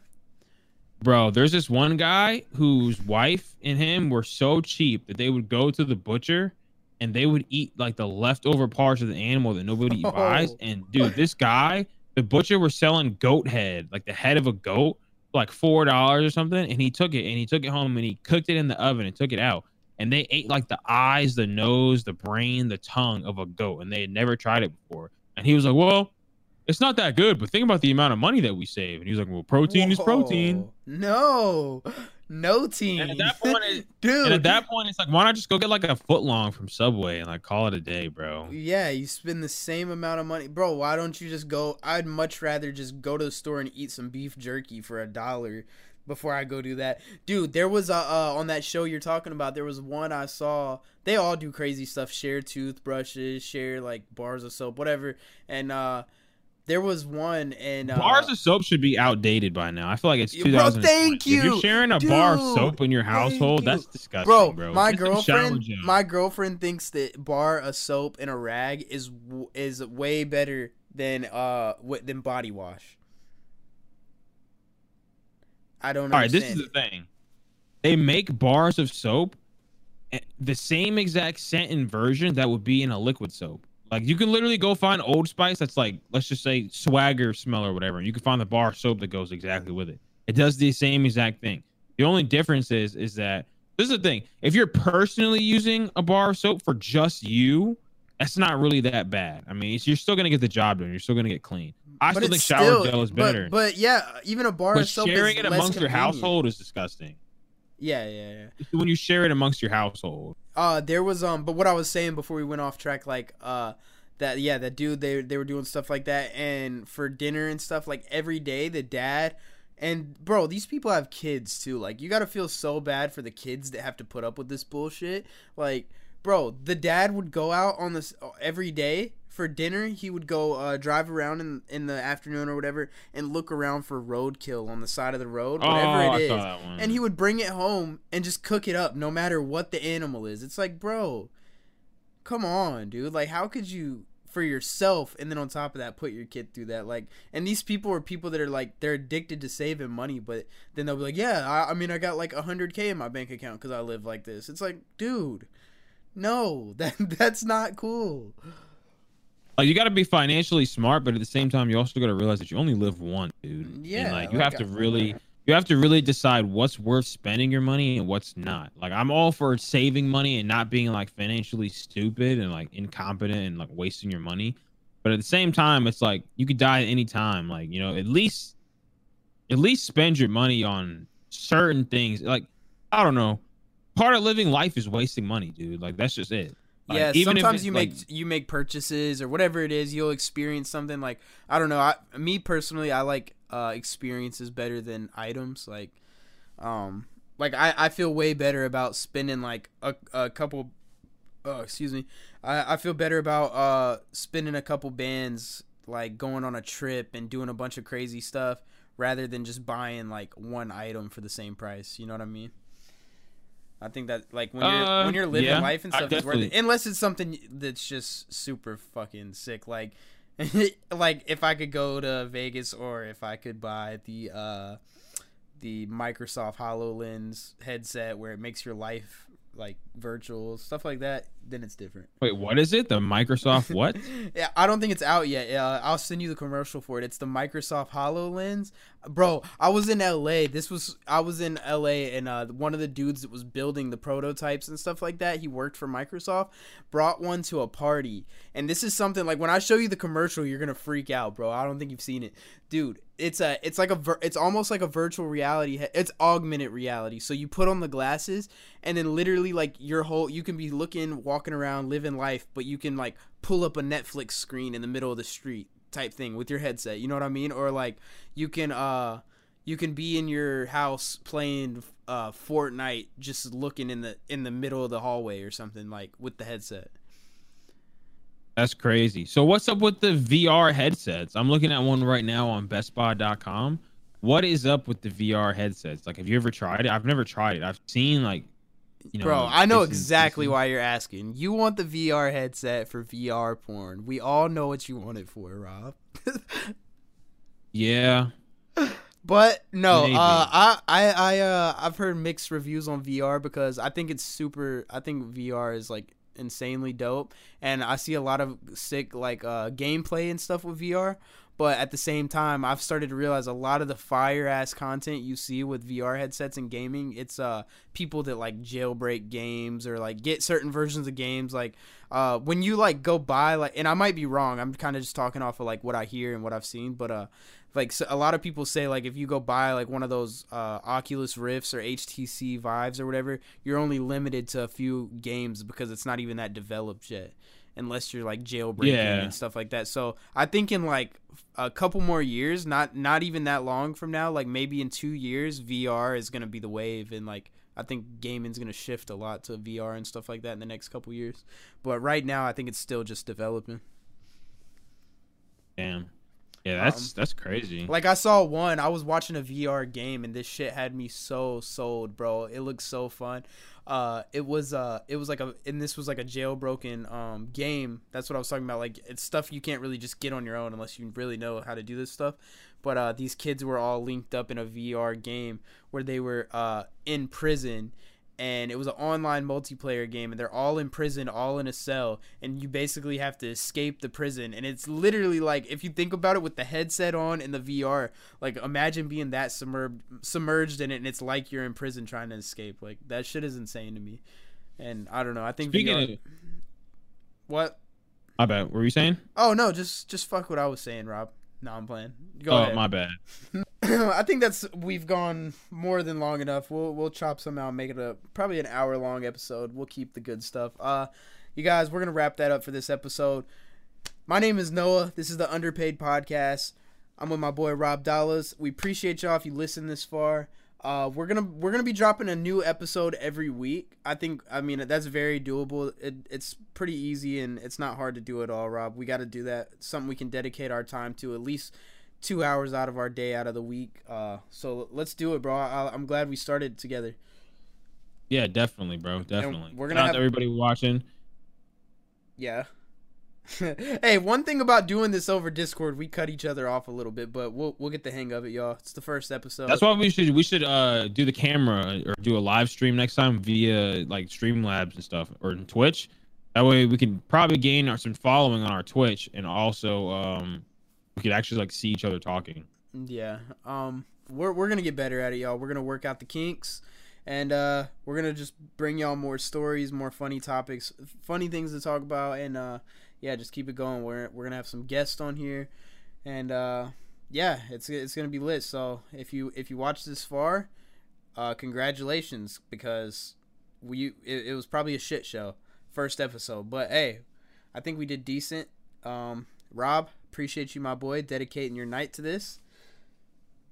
Bro, there's this one guy whose wife and him were so cheap that they would go to the butcher and they would eat like the leftover parts of the animal that nobody Oh. buys. And dude, this guy, the butcher was selling goat head, like the head of a goat, for like four dollars or something. And he took it and he took it home and he cooked it in the oven and took it out. And they ate like the eyes, the nose, the brain, the tongue of a goat, and they had never tried it before. And he was like, "Well, it's not that good, but think about the amount of money that we save." And he was like, "Well, protein is protein." No. No team. And at that point, it, dude. and at that point, it's like, why not just go get like a foot long from Subway and like call it a day, bro? Yeah, you spend the same amount of money, bro. Why don't you just go? I'd much rather just go to the store and eat some beef jerky for a dollar before I go do that, dude. There was a uh, on that show you're talking about. There was one I saw. They all do crazy stuff. Share toothbrushes, share like bars of soap, whatever. And uh there was one and uh, Bars of soap should be outdated by now. I feel like it's 2000. Bro, 2020. thank If you're sharing a bar of soap in your household, you. that's disgusting, bro, bro. my girlfriend, my girlfriend thinks that bar a soap and a rag is is way better than uh than body wash. I don't. Know. All right, this is the thing. They make bars of soap, eh, the same exact scent and version that would be in a liquid soap. Like you can literally go find Old Spice that's like, let's just say swagger smell or whatever, you can find the bar soap that goes exactly with it. It does the same exact thing. The only difference is is that this is the thing. If you're personally using a bar of soap for just you, that's not really that bad. I mean, you're still gonna get the job done. You're still gonna get clean. I But still think shower still- gel is better. But, yeah, even a bar But of soap sharing is it amongst your household is disgusting. Yeah, yeah, yeah. when you share it amongst your household. Uh, there was um, but what I was saying before we went off track, like uh, that yeah, that dude they they were doing stuff like that, and for dinner and stuff like every day, the dad. And bro, these people have kids too. Like you got to feel so bad for the kids that have to put up with this bullshit. Like, bro, the dad would go out on this every day for dinner he would go uh, drive around in in the afternoon or whatever and look around for roadkill on the side of the road, whatever Oh, I it is, saw that one. and he would bring it home and just cook it up, no matter what the animal is. It's like, bro, come on, dude. Like, how could you? For yourself, and then on top of that, put your kid through that. Like, and these people are people that are like they're addicted to saving money, but then they'll be like, "Yeah, I, I mean, I got like hundred k in my bank account because I live like this." It's like, dude, no, that that's not cool. Like you got to be financially smart, but at the same time, you also got to realize that you only live once, dude. Yeah, and like you like, have to really, you have to really decide what's worth spending your money and what's not. Like I'm all for saving money and not being like financially stupid and like incompetent and like wasting your money, but at the same time, it's like you could die at any time. Like you know, at least, at least spend your money on certain things. Like I don't know, part of living life is wasting money, dude. Like that's just it. Yeah, even sometimes you like- make you make purchases or whatever it is, you'll experience something like I don't know. I me personally, I like uh, experiences better than items. Like, um, like I, I feel way better about spending like a, a couple. Oh, excuse me. I, I feel better about uh spending a couple bands like going on a trip and doing a bunch of crazy stuff rather than just buying like one item for the same price. You know what I mean? I think that like when you're Uh, when you're living yeah, life and stuff, it's worth it. Unless it's something that's just super fucking sick, like like if I could go to Vegas or if I could buy the uh the Microsoft HoloLens headset where it makes your life like virtual stuff like that, then it's different. Wait, what is it? The Microsoft what? Yeah, I don't think it's out yet. Uh, I'll send you the commercial for it. It's the Microsoft Hololens, bro. I was in L.A. This was I was in L.A. and uh, one of the dudes that was building the prototypes and stuff like that. He worked for Microsoft. Brought one to a party, and this is something like when I show you the commercial, you're gonna freak out, bro. I don't think you've seen it, dude. It's a it's like a vir- it's almost like a virtual reality. It's augmented reality. So you put on the glasses, and then literally like your whole you can be looking, walking around, living life, but you can like pull up a Netflix screen in the middle of the street type thing with your headset. You know what I mean? Or like you can uh you can be in your house playing uh Fortnite just looking in the in the middle of the hallway or something like with the headset. That's crazy. So what's up with the VR headsets? I'm looking at one right now on bestbuy.com. What is up with the VR headsets? Like have you ever tried it? I've never tried it. I've seen like you know Bro, I know this exactly this why you're asking. You want the VR headset for VR porn. We all know what you want it for, Rob. Yeah. But no, uh, I I I uh, I've heard mixed reviews on VR because I think it's super. I think VR is like insanely dope, and I see a lot of sick like uh, gameplay and stuff with VR. But at the same time, I've started to realize a lot of the fire ass content you see with VR headsets and gaming, it's uh people that like jailbreak games or like get certain versions of games. Like uh when you like go buy like, and I might be wrong. I'm kind of just talking off of like what I hear and what I've seen, but uh like so a lot of people say like if you go buy like one of those uh, Oculus Rifts or HTC Vives or whatever, you're only limited to a few games because it's not even that developed yet, unless you're like jailbreaking Yeah. and stuff like that. So I think in like a couple more years, not not even that long from now, like maybe in two years, VR is gonna be the wave, and like I think gaming's gonna shift a lot to VR and stuff like that in the next couple years. But right now, I think it's still just developing. Damn. Yeah, that's Um, that's crazy. Like I saw one, I was watching a VR game and this shit had me so sold, bro. It looks so fun. Uh it was uh it was like a and this was like a jailbroken um game. That's what I was talking about. Like it's stuff you can't really just get on your own unless you really know how to do this stuff. But uh these kids were all linked up in a VR game where they were uh in prison and it was an online multiplayer game and they're all in prison all in a cell and you basically have to escape the prison and it's literally like if you think about it with the headset on and the VR like imagine being that submerged submerged in it and it's like you're in prison trying to escape like that shit is insane to me and I don't know I think Speaking VR of what my bad. What were you saying? oh no just just fuck what I was saying Rob no I'm playing go oh, ahead my bad. I think that's we've gone more than long enough. We'll we'll chop some out, make it a probably an hour long episode. We'll keep the good stuff. Uh, you guys, we're gonna wrap that up for this episode. My name is Noah. This is the Underpaid Podcast. I'm with my boy Rob Dallas. We appreciate y'all if you listen this far. Uh, we're gonna we're gonna be dropping a new episode every week. I think I mean that's very doable. It, it's pretty easy and it's not hard to do at all, Rob. We got to do that. Something we can dedicate our time to at least two hours out of our day out of the week. Uh, so let's do it, bro. I, I'm glad we started together. Yeah, definitely, bro. Definitely. we're gonna Shout have- everybody watching. Yeah. hey, one thing about doing this over Discord, we cut each other off a little bit, but we'll we'll get the hang of it, y'all. It's the first episode. That's why we should we should uh do the camera or do a live stream next time via like Streamlabs and stuff or Twitch. That way we can probably gain our, some following on our Twitch and also um we could actually like see each other talking. Yeah. Um we're we're to get better at it, y'all. We're to work out the kinks and uh we're to just bring y'all more stories, more funny topics, funny things to talk about and uh yeah, just keep it going. We're we're to have some guests on here and uh yeah, it's it's to be lit. So, if you if you watch this far, uh congratulations because we it, it was probably a shit show first episode, but hey, I think we did decent. Um Rob, appreciate you my boy dedicating your night to this.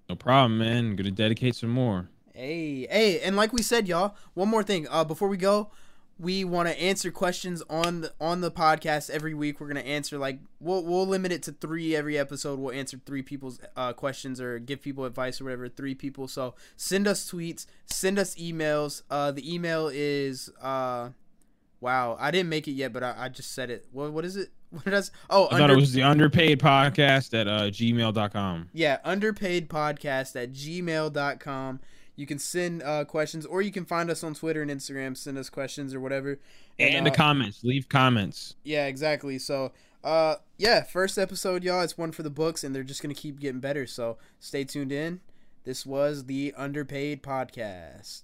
No problem, man. gonna dedicate some more. Hey, hey, and like we said, y'all, one more thing. Uh, before we go, we want to answer questions on the on the podcast every week. We're gonna answer like we'll we'll limit it to three every episode. We'll answer three people's uh, questions or give people advice or whatever. Three people. So send us tweets, send us emails. Uh, the email is uh, wow, I didn't make it yet, but I, I just said it. What what is it? What did I? s- Oh, I thought it was the underpaid podcast at uh, gmail.com. Yeah, underpaid podcast at gmail.com. You can send uh, questions or you can find us on Twitter and Instagram, send us questions or whatever. And uh, the comments. Leave comments. Yeah, exactly. So, uh, yeah, first episode, y'all. It's one for the books, and they're just going to keep getting better. So stay tuned in. This was the Underpaid Podcast.